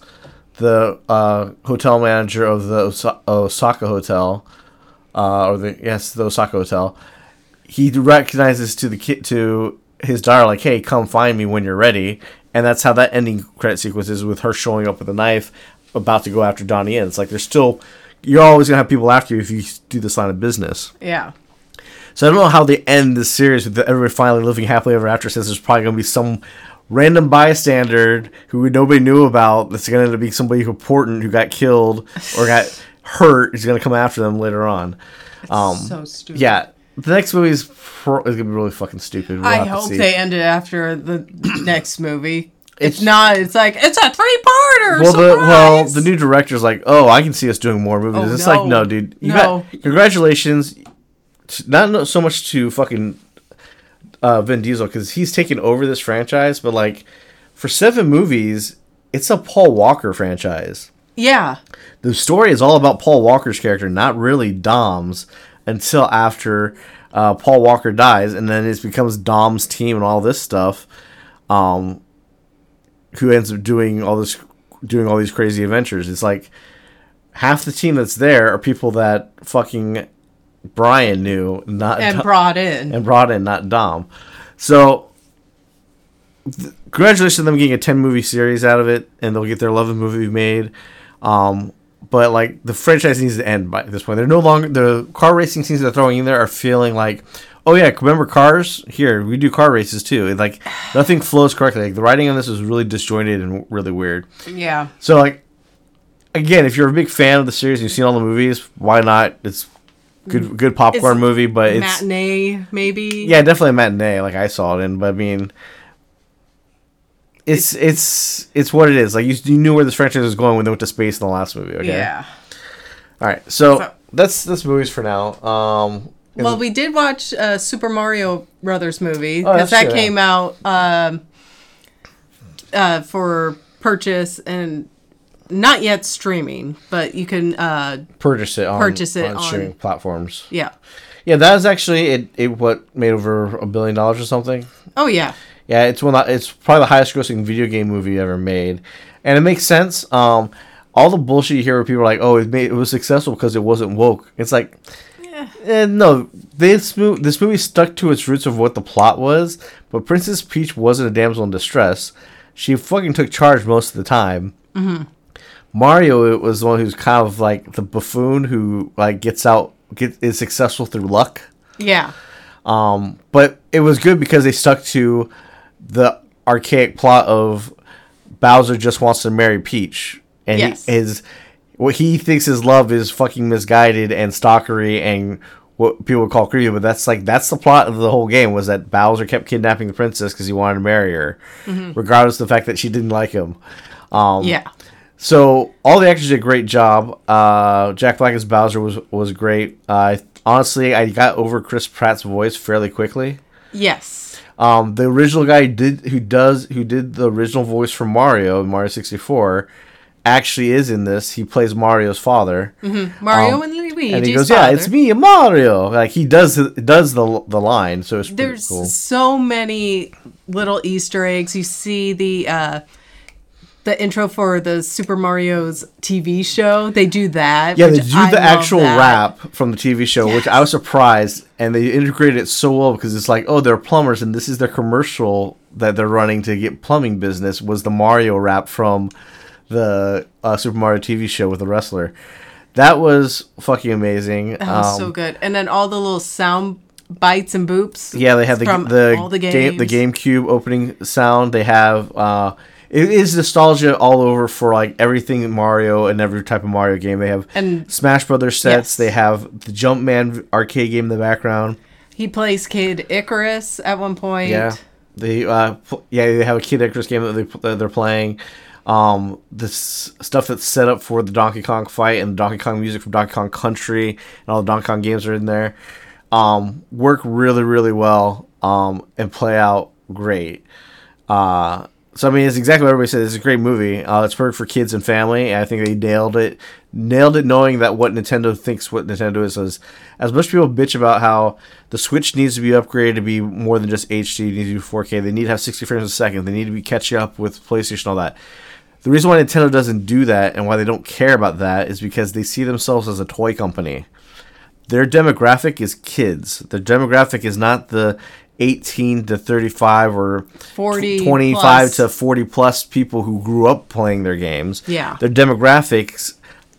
the uh, hotel manager of the Osa- Osaka hotel, uh, or the yes, the Osaka hotel. He recognizes to the kid to his daughter like, "Hey, come find me when you're ready," and that's how that ending credit sequence is with her showing up with a knife, about to go after Donnie Yen. It's like there's still. You're always gonna have people after you if you do this line of business. Yeah. So I don't know how they end this series with everybody finally living happily ever after. Since there's probably gonna be some random bystander who nobody knew about that's gonna end up being somebody important who got killed or got hurt is going to come after them later on. Um, so stupid. yeah, the next movie is, pro- is going to be really fucking stupid. We'll I hope they end it after the next movie. It's- If not, it's like it's a three-parter. Well, the well, the new director's like, oh, I can see us doing more movies. Oh, it's no. like, no, dude, you No. got congratulations. Not so much to fucking uh, Vin Diesel because he's taken over this franchise, but like for seven movies, it's a Paul Walker franchise. Yeah, The story is all about Paul Walker's character, not really Dom's, until after uh, Paul Walker dies, and then it becomes Dom's team and all this stuff. Um, who ends up doing all this, doing all these crazy adventures? It's like half the team that's there are people that fucking Brian knew, not and Dom- brought in. and brought in, not Dom. So, th- congratulations to them getting a 10 movie series out of it, and they'll get their 11th movie made. Um, but, like, the franchise needs to end by this point. They're no longer, the car racing scenes they're throwing in there are feeling like, oh, yeah, remember cars? Here, we do car races too. It's like, nothing flows correctly. Like, the writing on this is really disjointed and really weird. yeah, So, like, again, if you're a big fan of the series and you've seen all the movies, why not? It's good, good popcorn It's movie, but it's matinee maybe. yeah, definitely a matinee, like I saw it in. But I mean, it's it's it's what it is. Like you, you knew where this franchise was going when they went to space in the last movie. Okay. yeah. All right. So, So- that's that's movies for now. Um. Well, we did watch uh, Super Mario Brothers movie Oh, because that's that true, yeah. came out um, uh, for purchase and not yet streaming, but you can. Uh, purchase it on Purchase it on on- streaming platforms. yeah. Yeah, that was actually it, it. What made over a billion dollars or something. Oh yeah. Yeah, it's one. Of, it's probably the highest grossing video game movie ever made, and it makes sense. Um, all the bullshit you hear where people are like, "Oh, it made it was successful because it wasn't woke." It's like, eh, no, this movie this movie stuck to its roots of what the plot was, but Princess Peach wasn't a damsel in distress. She fucking took charge most of the time. Mario it was the one who's kind of like the buffoon who like gets out get is successful through luck. Yeah. Um, but it was good because they stuck to the archaic plot of Bowser just wants to marry Peach, and Yes. he, his what he thinks his love is fucking misguided and stalkery and what people would call creepy. But that's like that's the plot of the whole game was that Bowser kept kidnapping the princess because he wanted to marry her, regardless of the fact that she didn't like him. Um, Yeah. so all the actors did a great job. Uh, Jack Black as Bowser was was great. Uh, honestly, I got over Chris Pratt's voice fairly quickly. Yes. Um, the original guy did who does who did the original voice for Mario in Mario sixty four actually is in this. He plays Mario's father, Mario Um, and Luigi. and he goes, "Yeah, it's me, Mario." Like he does the- does the the line, so it's pretty There's cool. so many little Easter eggs. You see the uh, the intro for the Super Mario's TV show. They do that. Yeah, they do I the actual that. rap from the TV show, which I was surprised, and they integrated it so well because it's like, oh, they're plumbers, and this is their commercial that they're running to get plumbing business. Was the Mario rap from the uh, Super Mario TV show with the wrestler? That was fucking amazing. That was Um, so good. And then all the little sound bites and boops. Yeah, they have the the, the game the. GameCube opening sound. They have uh, it is nostalgia all over for like everything Mario and every type of Mario game. They have And- Smash Brothers sets. Yes. They have the Jumpman arcade game in the background. He plays Kid Icarus at one point. Yeah, they uh, pl- yeah they have a Kid Icarus game that they that they're playing. Um, this stuff that's set up for the Donkey Kong fight and the Donkey Kong music from Donkey Kong Country and all the Donkey Kong games are in there. Um, work really really well. Um, and play out great. Uh, so I mean, it's exactly what everybody said. It's a great movie. Uh, it's perfect for kids and family. And I think they nailed it. Nailed it, knowing that what Nintendo thinks what Nintendo is. is as much people bitch about how the Switch needs to be upgraded to be more than just HD, needs to be 4K. They need to have 60 frames a second. They need to be catching up with PlayStation, all that. The reason why Nintendo doesn't do that and why they don't care about that is because they see themselves as a toy company their demographic is kids. Their demographic is not the 18 to 35 or 40 25 plus. to 40 plus people who grew up playing their games. Yeah. Their demographics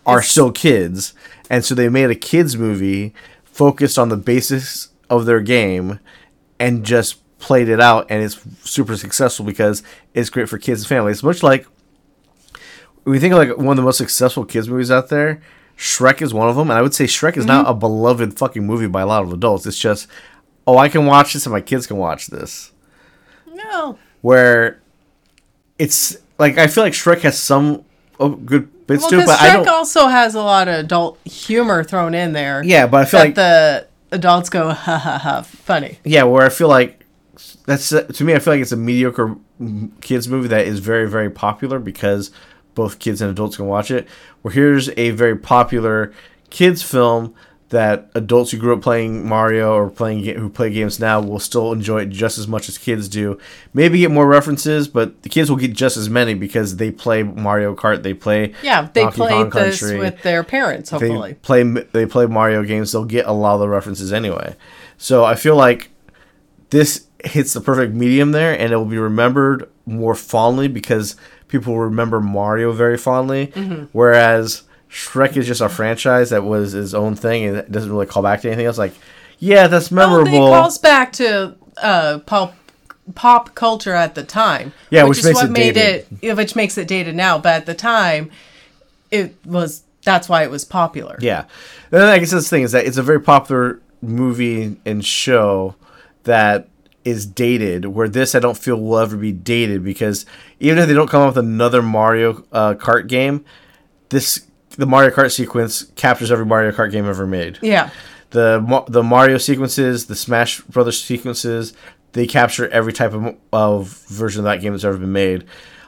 are It's- still kids. And so they made a kids movie focused on the basis of their game and just played it out and it's super successful because it's great for kids and families. Much like when you think of like one of the most successful kids movies out there, Shrek is one of them, and I would say Shrek is not mm-hmm. a beloved fucking movie by a lot of adults. It's just, oh, I can watch this and my kids can watch this. No. Where it's like I feel like Shrek has some oh, good bits Well, to it, but I Shrek don't. also has a lot of adult humor thrown in there. yeah, but I feel That like the adults go, ha ha ha, funny. yeah, where I feel like that's to me, I feel like it's a mediocre kids movie that is very very popular because both kids and adults can watch it. Where here's a very popular kids film that adults who grew up playing Mario or playing who play games now will still enjoy it just as much as kids do. Maybe get more references, but the kids will get just as many because they play Mario Kart, they play Yeah, they Donkey played Kong this Country. with their parents, they hopefully. play they play Mario games, they'll get a lot of the references anyway. So I feel like this hits the perfect medium there, and it will be remembered more fondly because people will remember Mario very fondly, Mm-hmm. whereas Shrek is just a franchise that was his own thing and it doesn't really call back to anything else. Like, yeah, that's Well, memorable. it calls back to uh, pop pop culture at the time. Yeah, which, which is what it made dated. it, which makes it dated now. But at the time, it was that's why it was popular. Yeah. And then I guess the thing is that it's a very popular movie and show that is dated. Where this I don't feel will ever be dated because even if they don't come up with another Mario uh, Kart game, this the Mario Kart sequence captures every Mario Kart game ever made. Yeah. The the Mario sequences, the Smash Brothers sequences, they capture every type of, of version of that game that's ever been made,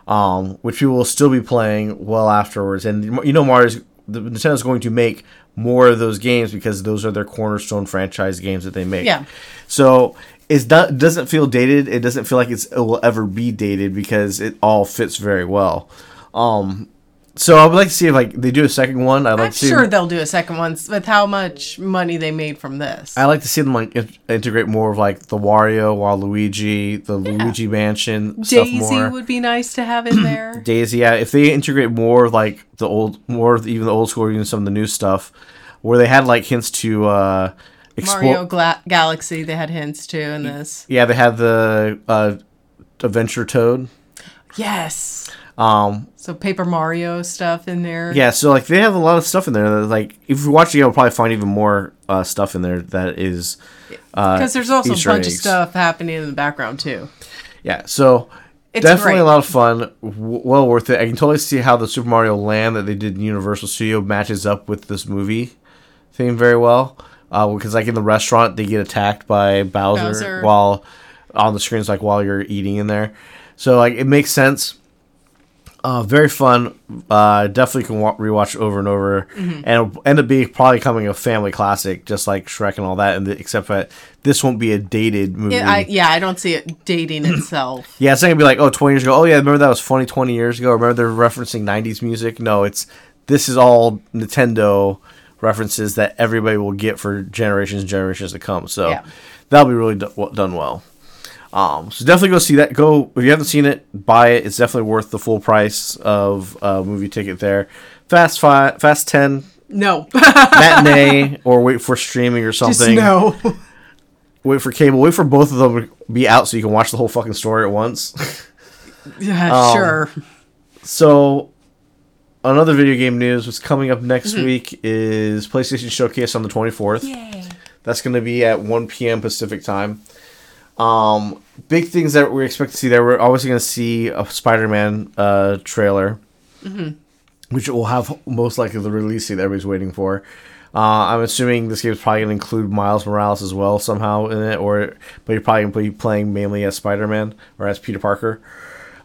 um, which people will still be playing well afterwards. And you know, Mario's the Nintendo's going to make more of those games because those are their cornerstone franchise games that they make. Yeah. So it doesn't feel dated. It doesn't feel like it's, it will ever be dated because it all fits very well. Um, so I would like to see if like they do a second one. I'd like I'm to see sure they'll do a second one with how much money they made from this. I like to see them like in- integrate more of like the Wario, Waluigi, the Luigi Mansion stuff Daisy would be nice to have in there. Daisy, yeah. If they integrate more of, like the old, more of the, even the old school, even some of the new stuff, where they had like hints to uh, explore. Mario Gla- Galaxy, they had hints to in this. Yeah, they had the uh, Adventure Toad. Yes. Um, So Paper Mario stuff in there. yeah, so like they have a lot of stuff in there. That, like if you watch it, you'll probably find even more uh, stuff in there that is. Uh, Because there's also Easter a bunch eggs. of stuff happening in the background too. Yeah, so It's definitely great. a lot of fun. W- well worth it. I can totally see how the Super Mario Land that they did in Universal Studio matches up with this movie theme very well. Uh, because like in the restaurant, they get attacked by Bowser, Bowser. while on the screens, like while you're eating in there. So like it makes sense. Uh, very fun. Uh, definitely can wa- rewatch over and over, Mm-hmm. and it'll end up being probably coming a family classic, just like Shrek and all that. And the, except that this won't be a dated movie. Yeah, I, yeah, I don't see it dating itself. Yeah, it's not gonna be like, oh, 20 years ago. Oh, yeah, remember that was funny 20 years ago. Remember they're referencing 90s music? No, it's this is all Nintendo references that everybody will get for generations and generations to come. So Yeah. that'll be really do- done well. Um, so definitely go see that. Go if you haven't seen it, buy it. It's definitely worth the full price of a movie ticket there. Fast five, Fast Ten No, matinee, or wait for streaming or just something. no. Wait for cable. Wait for both of them to be out so you can watch the whole fucking story at once. Yeah, Um, sure. So, another video game news was coming up next Mm-hmm. week is PlayStation Showcase on the 24th. Yay. That's going to be at 1 p.m. Pacific time. Um, big things that we expect to see there. We're obviously going to see a Spider-Man uh, trailer, Mm-hmm. which will have most likely the release date that everybody's waiting for. Uh, I'm assuming this game is probably going to include Miles Morales as well somehow in it, or but you're probably going to be playing mainly as Spider-Man or as Peter Parker.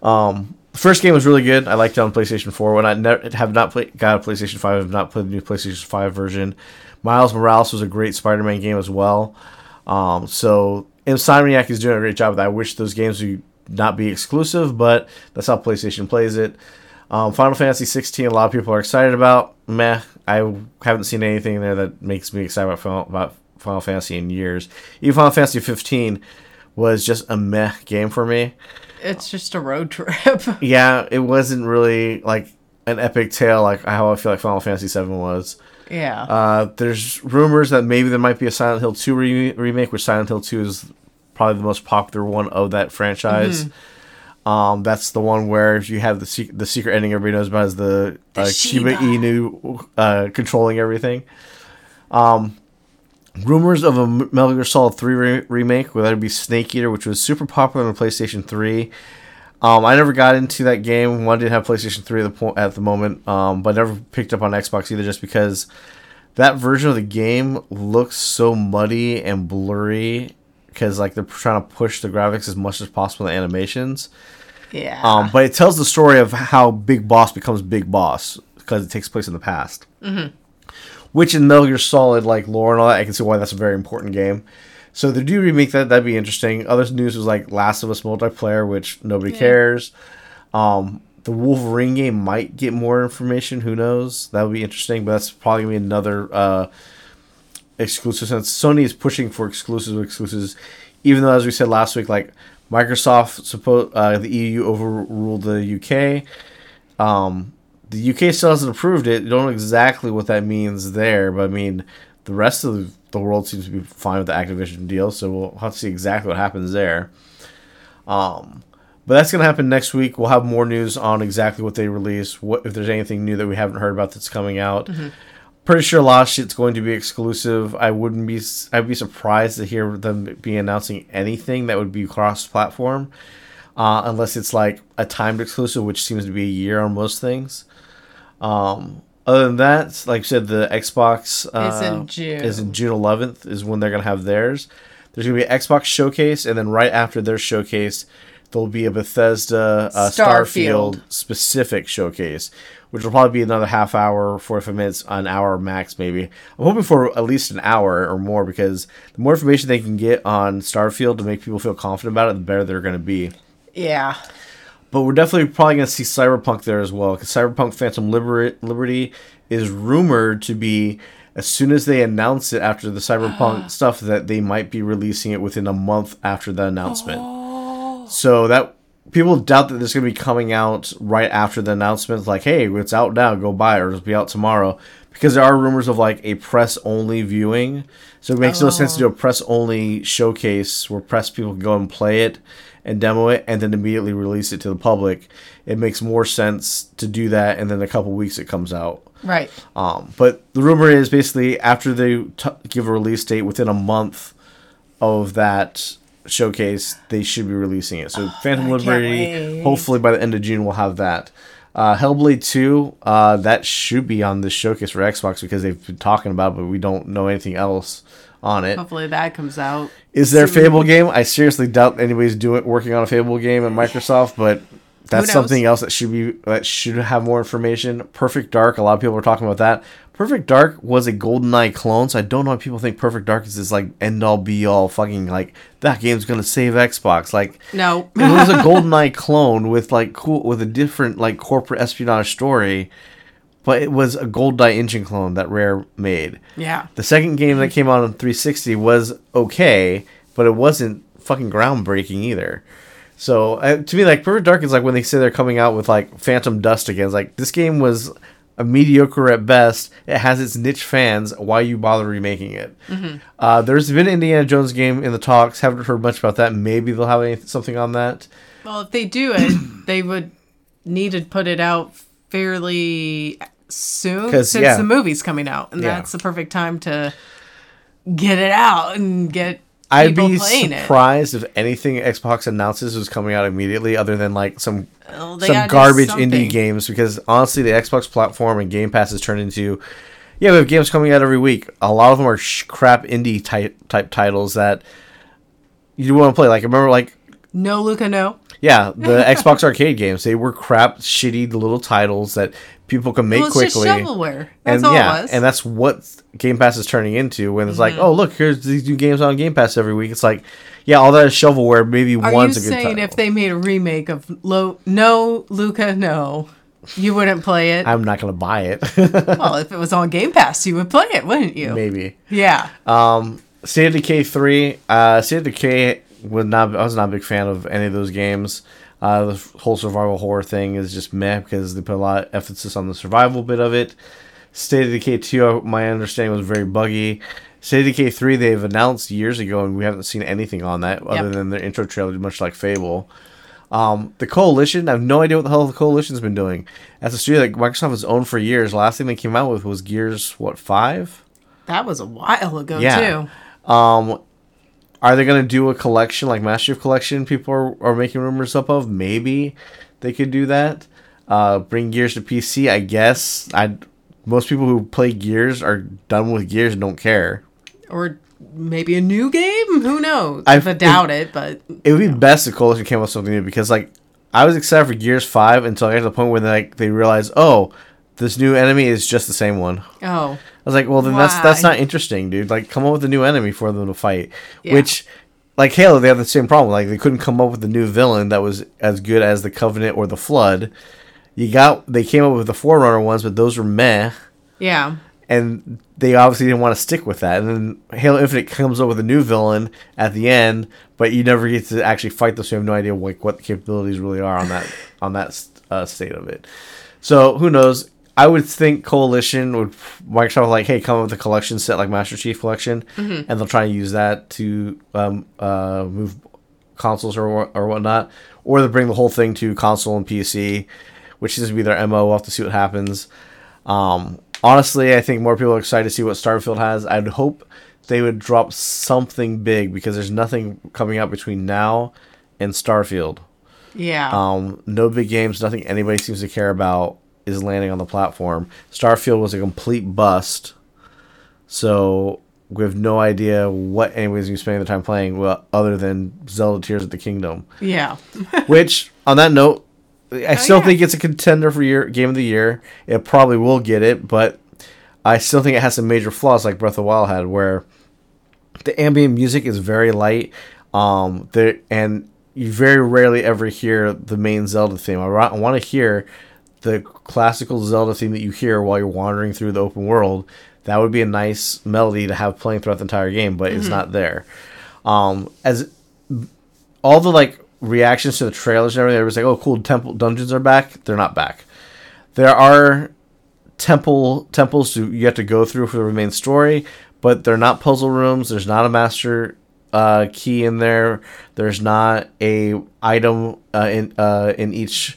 Um, the first game was really good. I liked it on PlayStation 4. When I ne- have not played, got a PlayStation 5, I've not played the new PlayStation 5 version. Miles Morales was a great Spider-Man game as well. Um, so Insomniac is doing a great job with that. I wish those games would not be exclusive, but that's how PlayStation plays it. Um, Final Fantasy 16, a lot of people are excited about. Meh, I haven't seen anything there that makes me excited about Final, about Final Fantasy in years. Even Final Fantasy 15 was just a meh game for me. It's just a road trip. Yeah, it wasn't really like an epic tale like how I feel like Final Fantasy 7 was. Yeah. Uh, there's rumors that maybe there might be a Silent Hill 2 re- remake, which Silent Hill 2 is probably the most popular one of that franchise. Um, that's the one where you have the sec- the secret ending everybody knows about is the, uh, Shiba. Inu uh, controlling everything. Um, rumors of a Metal Gear Solid 3 re- remake, where that would be Snake Eater, which was super popular on the PlayStation 3. Um, I never got into that game. One didn't have PlayStation 3 at the, po- at the moment, um, but never picked up on Xbox either just because that version of the game looks so muddy and blurry because like they're trying to push the graphics as much as possible in the animations. Yeah. Um, but it tells the story of how Big Boss becomes Big Boss because it takes place in the past. Mm-hmm. Which in Metal Gear Solid, like lore and all that, I can see why that's a very important game. So they do remake that. That'd be interesting. Other news was like Last of Us multiplayer, which nobody cares. Um, the Wolverine game might get more information. Who knows? That would be interesting. But that's probably gonna be another uh, exclusive. Since Sony is pushing for exclusive exclusives, even though as we said last week, like Microsoft, suppose uh, the EU overruled the UK. Um, the UK still hasn't approved it. Don't know exactly what that means there, but I mean, the rest of the world seems to be fine with the Activision deal, so we'll have to see exactly what happens there. Um, but that's gonna happen next week. We'll have more news on exactly what they release, what if there's anything new that we haven't heard about that's coming out. Pretty sure a lot of shit's going to be exclusive. I wouldn't be I'd be surprised to hear them be announcing anything that would be cross-platform, uh, unless it's like a timed exclusive, which seems to be a year on most things. Um, other than that, like I said, the Xbox uh, Is in June. is in June 11th is when they're gonna have theirs. There's gonna be an Xbox showcase, and then right after their showcase, there'll be a Bethesda uh, Starfield. Starfield. specific showcase, which will probably be another half hour, 45 minutes, an hour max, maybe. I'm hoping for at least an hour or more because the more information they can get on Starfield to make people feel confident about it, the better they're gonna be. yeah. But we're definitely probably going to see Cyberpunk there as well because Cyberpunk Phantom Liber- Liberty is rumored to be as soon as they announce it after the Cyberpunk stuff that they might be releasing it within a month after the announcement. So that people doubt that this is going to be coming out right after the announcement. Like, hey, it's out now, go buy it, or it'll be out tomorrow. Because there are rumors of like a press only viewing. So it makes no sense to do a oh. press only showcase where press people can go and play it and demo it and then immediately release it to the public. It makes more sense to do that and then a couple weeks it comes out. Right. Um, but the rumor is basically after they t- give a release date within a month of that showcase, they should be releasing it. So Phantom I Liberty, wait. hopefully by the end of June, we'll have that. Uh, Hellblade 2, uh, that should be on the showcase for Xbox because they've been talking about it, but we don't know anything else on it. Hopefully that comes out. Is there a. Fable game? I seriously doubt anybody's doing working on a Fable game at Microsoft, but that's something else that should be that should have more information. Perfect Dark, a lot of people are talking about that. Perfect Dark was a GoldenEye clone, so I don't know why people think Perfect Dark is this like end all be all fucking like that game's gonna save Xbox. Like No. it was a GoldenEye clone with like cool with a different like corporate espionage story, but it was a GoldenEye engine clone that Rare made. yeah. The second game that came out on 360 was okay, but it wasn't fucking groundbreaking either. So uh, to me, like Perfect Dark is like when they say they're coming out with like Phantom Dust again. It's like this game was a mediocre at best. It has its niche fans. Why you bother remaking it? Uh, there's been an Indiana Jones game in the talks. Haven't heard much about that. Maybe they'll have any, something on that. Well, if they do it, they would need to put it out fairly soon since yeah. the movie's coming out, and Yeah. that's the perfect time to get it out and get I'd be surprised if anything Xbox announces was coming out immediately, other than like some Well, some garbage indie games. Because honestly, the Xbox platform and Game Pass has turned into yeah, we have games coming out every week. A lot of them are sh- crap indie type type titles that you want to play. Like remember, like. No, Luca, no. Yeah, the Xbox arcade games. They were crap, shitty little titles that people can make Well, quickly. shovelware. That's and all yeah, it was. and that's what Game Pass is turning into. When it's Mm-hmm. like, oh look, here's these new games on Game Pass every week. It's like, yeah, all that is shovelware. Maybe Are one's a good saying title. if they made a remake of Lo- No, Luca, no, you wouldn't play it? I'm not gonna buy it. well, if it was on Game Pass, you would play it, wouldn't you? Maybe. Yeah. Um, State of Decay three. Uh, State of Decay was not. I was not a big fan of any of those games. Uh, the whole survival horror thing is just meh because they put a lot of emphasis on the survival bit of it. State of Decay two, uh, my understanding was very buggy. State of Decay three, they've announced years ago, and we haven't seen anything on that other than their intro trailer, much like Fable. Um, the coalition, I have no idea what the hell the coalition's been doing. As a studio that Microsoft has owned for years, last thing they came out with was Gears what five? That was a while ago Yeah. too. Um, are they going to do a collection like Master Chief Collection? People are, are making rumors up of. Maybe they could do that. Uh, bring Gears to PC. I guess. I most people who play Gears are done with Gears and don't care. Or maybe a new game? Who knows? I've I, doubt it, but It would be best if Coalition came up with something new because like I was excited for Gears Five until I got to the point where they, like they realized, oh, this new enemy is just the same one. oh, was like, well, then that's that's not interesting, dude. Like, come up with a new enemy for them to fight. Yeah. Which, like Halo, they have the same problem. Like, they couldn't come up with a new villain that was as good as the Covenant or the Flood. You got they came up with the Forerunner ones, but those were meh, yeah. and they obviously didn't want to stick with that. And then Halo Infinite comes up with a new villain at the end, but you never get to actually fight them, so you have no idea like what the capabilities really are on that on that uh, state of it. So who knows? I would think Coalition would Microsoft would like, hey, come up with a collection set like Master Chief Collection, and they'll try and use that to um, uh, move consoles or or whatnot, or they bring the whole thing to console and PC, which seems to be their mo. We'll have to see what happens. Um, honestly, I think more people are excited to see what Starfield has. I'd hope they would drop something big because there's nothing coming out between now and Starfield. Yeah. Um, no big games, nothing anybody seems to care about is landing on the platform. Starfield was a complete bust, so we have no idea what anybody's going to be spending their time playing well, other than Zelda Tears of the Kingdom. yeah. Which, on that note, I still Oh, yeah. think it's a contender for year game of the year. It probably will get it, but I still think it has some major flaws, like Breath of the Wild had, where the ambient music is very light. Um, there and you very rarely ever hear the main Zelda theme. I, I want to hear the classical Zelda theme that you hear while you're wandering through the open world. That would be a nice melody to have playing throughout the entire game, but it's not there. Um, as all the like reactions to the trailers and everything, everybody's like, "Oh, cool! Temple dungeons are back." They're not back. There are temple temples to, you have to go through for the main story, but they're not puzzle rooms. There's not a master uh, key in there. There's not a item uh, in uh, in each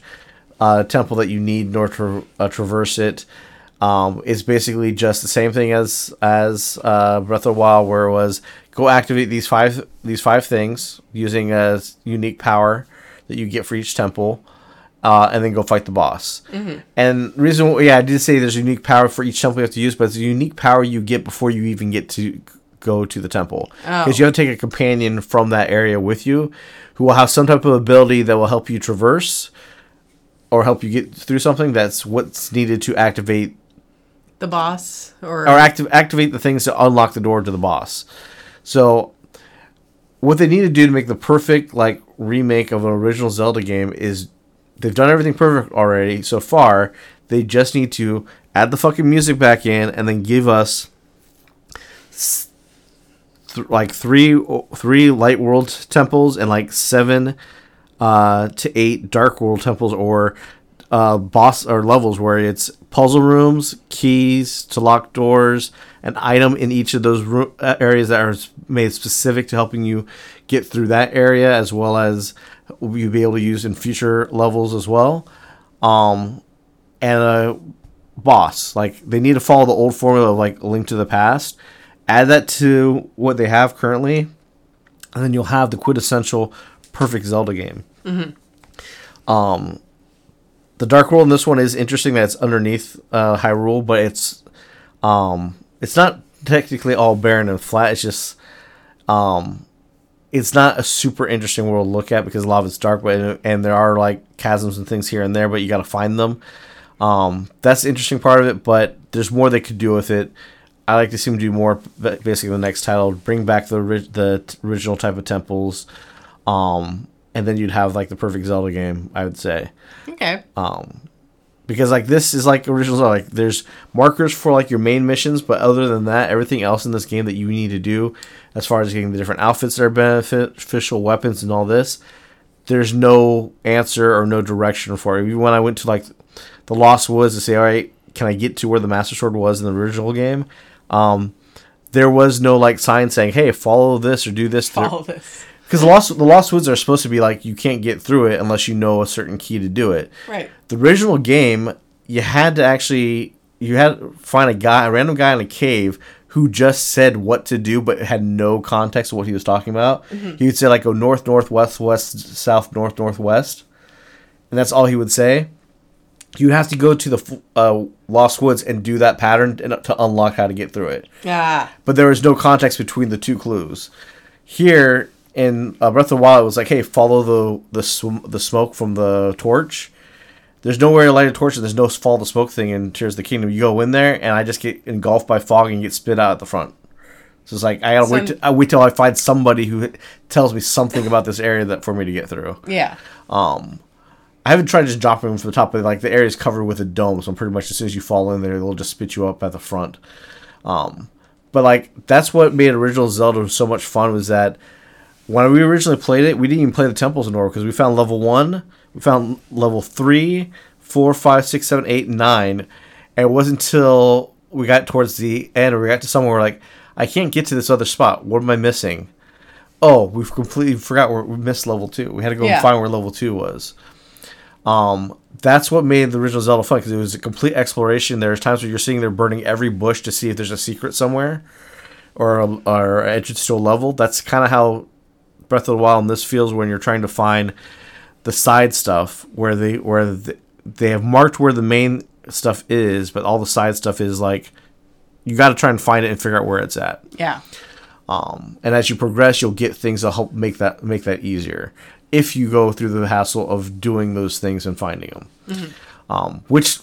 uh, temple that you need in order to uh, traverse it. Um, it's basically just the same thing as as uh, Breath of the Wild, where it was go activate these five these five things using a unique power that you get for each temple, uh, and then go fight the boss. And the reason, yeah, I did say there's unique power for each temple you have to use, but it's a unique power you get before you even get to go to the temple because Oh. you have to take a companion from that area with you, who will have some type of ability that will help you traverse. Or help you get through something. That's what's needed to activate the boss or, or active activate the things to unlock the door to the boss. So what they need to do to make the perfect like remake of an original Zelda game is they've done everything perfect already so far. They just need to add the fucking music back in and then give us th- like three three light world temples and like seven uh, to eight dark world temples or uh, boss or levels where it's puzzle rooms, keys to lock doors, an item in each of those ro- uh, areas that are made specific to helping you get through that area, as well as you'll be able to use in future levels as well. Um, and a boss like they need to follow the old formula of like Link to the Past, add that to what they have currently, and then you'll have the quintessential perfect Zelda game. Um, the Dark World in this one is interesting that it's underneath uh, Hyrule, but it's um, it's not technically all barren and flat. It's just um, it's not a super interesting world to look at because a lot of it's dark, but and there are like chasms and things here and there, but you got to find them. Um, that's the interesting part of it, but there's more they could do with it. I like to see them do more. Basically, the next title, bring back the the original type of temples, um, and then you'd have like the perfect Zelda game. I would say okay. um because like this is like original Zelda. like there's markers for like your main missions but other than that everything else in this game that you need to do as far as getting the different outfits that are beneficial weapons and all this there's no answer or no direction for it even when i went to like the lost woods to say all right can i get to where the master sword was in the original game um there was no like sign saying hey follow this or do this Follow this. Because the lost the Lost Woods are supposed to be like you can't get through it unless you know a certain key to do it. Right. The original game, you had to actually you had to find a guy, a random guy in a cave who just said what to do but had no context of what he was talking about. He would say like go north, northwest, west, south, north, northwest, and that's all he would say. You have to go to the uh, Lost Woods and do that pattern to to unlock how to get through it Ah. but there was no context between the two clues. Here in uh, Breath of the Wild, it was like, hey, follow the the sw- the smoke from the torch. There's nowhere to light a torch, and there's no follow the smoke thing in Tears of the Kingdom. You go in there, and I just get engulfed by fog and get spit out at the front. So it's like I gotta wait. So- To, I wait till I find somebody who tells me something about this area that for me to get through. Yeah. I haven't tried just dropping them from the top, but like the area is covered with a dome, so I'm pretty much as soon as you fall in there, they'll just spit you up at the front. Um, but like that's what made original Zelda so much fun was that when we originally played it, we didn't even play the temples in order because we found level one, we found level three, four, five, six, seven, eight, nine, and it wasn't until we got towards the end or we got to somewhere where like I can't get to this other spot. What am I missing? Oh, we've completely forgot where we missed level two. We had to go Yeah. and find where level two was. Um, that's what made the original Zelda fun because it was a complete exploration. There's times where you're sitting there burning every bush to see if there's a secret somewhere, or or an entrance to a level. That's kind of how Breath of the Wild and this feels when you're trying to find the side stuff where they where the, they have marked where the main stuff is, but all the side stuff is like you got to try and find it and figure out where it's at. Yeah. Um, and as you progress, you'll get things that help make that make that easier. If you go through the hassle of doing those things and finding them, um, which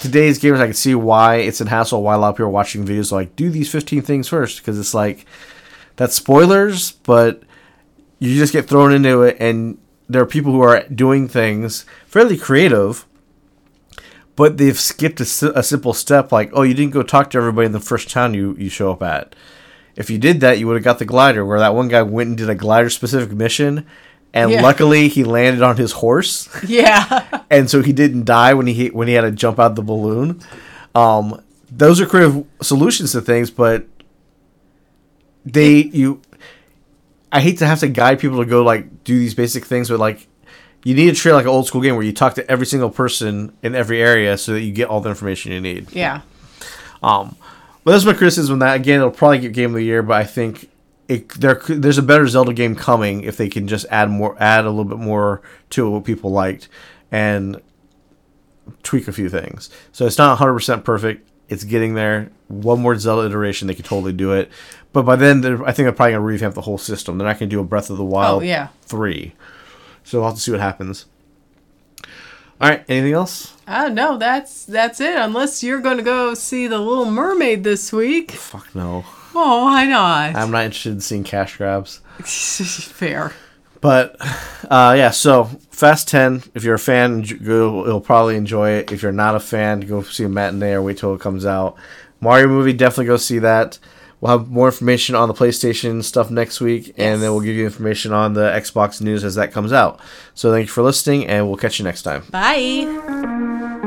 today's gamers, I can see why it's a hassle. Why a lot of people are watching videos like do these fifteen things first because it's like that's spoilers, but you just get thrown into it, and there are people who are doing things fairly creative but they've skipped a, a simple step like oh you didn't go talk to everybody in the first town you, you show up at if you did that you would have got the glider where that one guy went and did a glider specific mission and Yeah. luckily he landed on his horse Yeah. and so he didn't die when he when he had to jump out of the balloon um, those are creative solutions to things but they you i hate to have to guide people to go like do these basic things but like you need to treat like an old school game where you talk to every single person in every area so that you get all the information you need yeah. um, but that's my criticism. on That again, it'll probably get game of the year, but I think it, there there's a better Zelda game coming if they can just add more, add a little bit more to what people liked, and tweak a few things. So it's not 100 percent perfect. It's getting there. One more Zelda iteration, they could totally do it. But by then, they're, I think they're probably gonna revamp the whole system. They're not gonna do a Breath of the Wild Oh, yeah. three. So we'll have to see what happens. All right. Anything else? Oh no, that's that's it. Unless you're going to go see the Little Mermaid this week. Fuck no. Oh, why not? I'm not interested in seeing cash grabs. Fair. But uh, yeah, so Fast 10, if you're a fan, go, you'll probably enjoy it. If you're not a fan, go see a matinee or wait till it comes out. Mario movie, definitely go see that. We'll have more information on the PlayStation stuff next week, and then we'll give you information on the Xbox news as that comes out. So thank you for listening, and we'll catch you next time. Bye.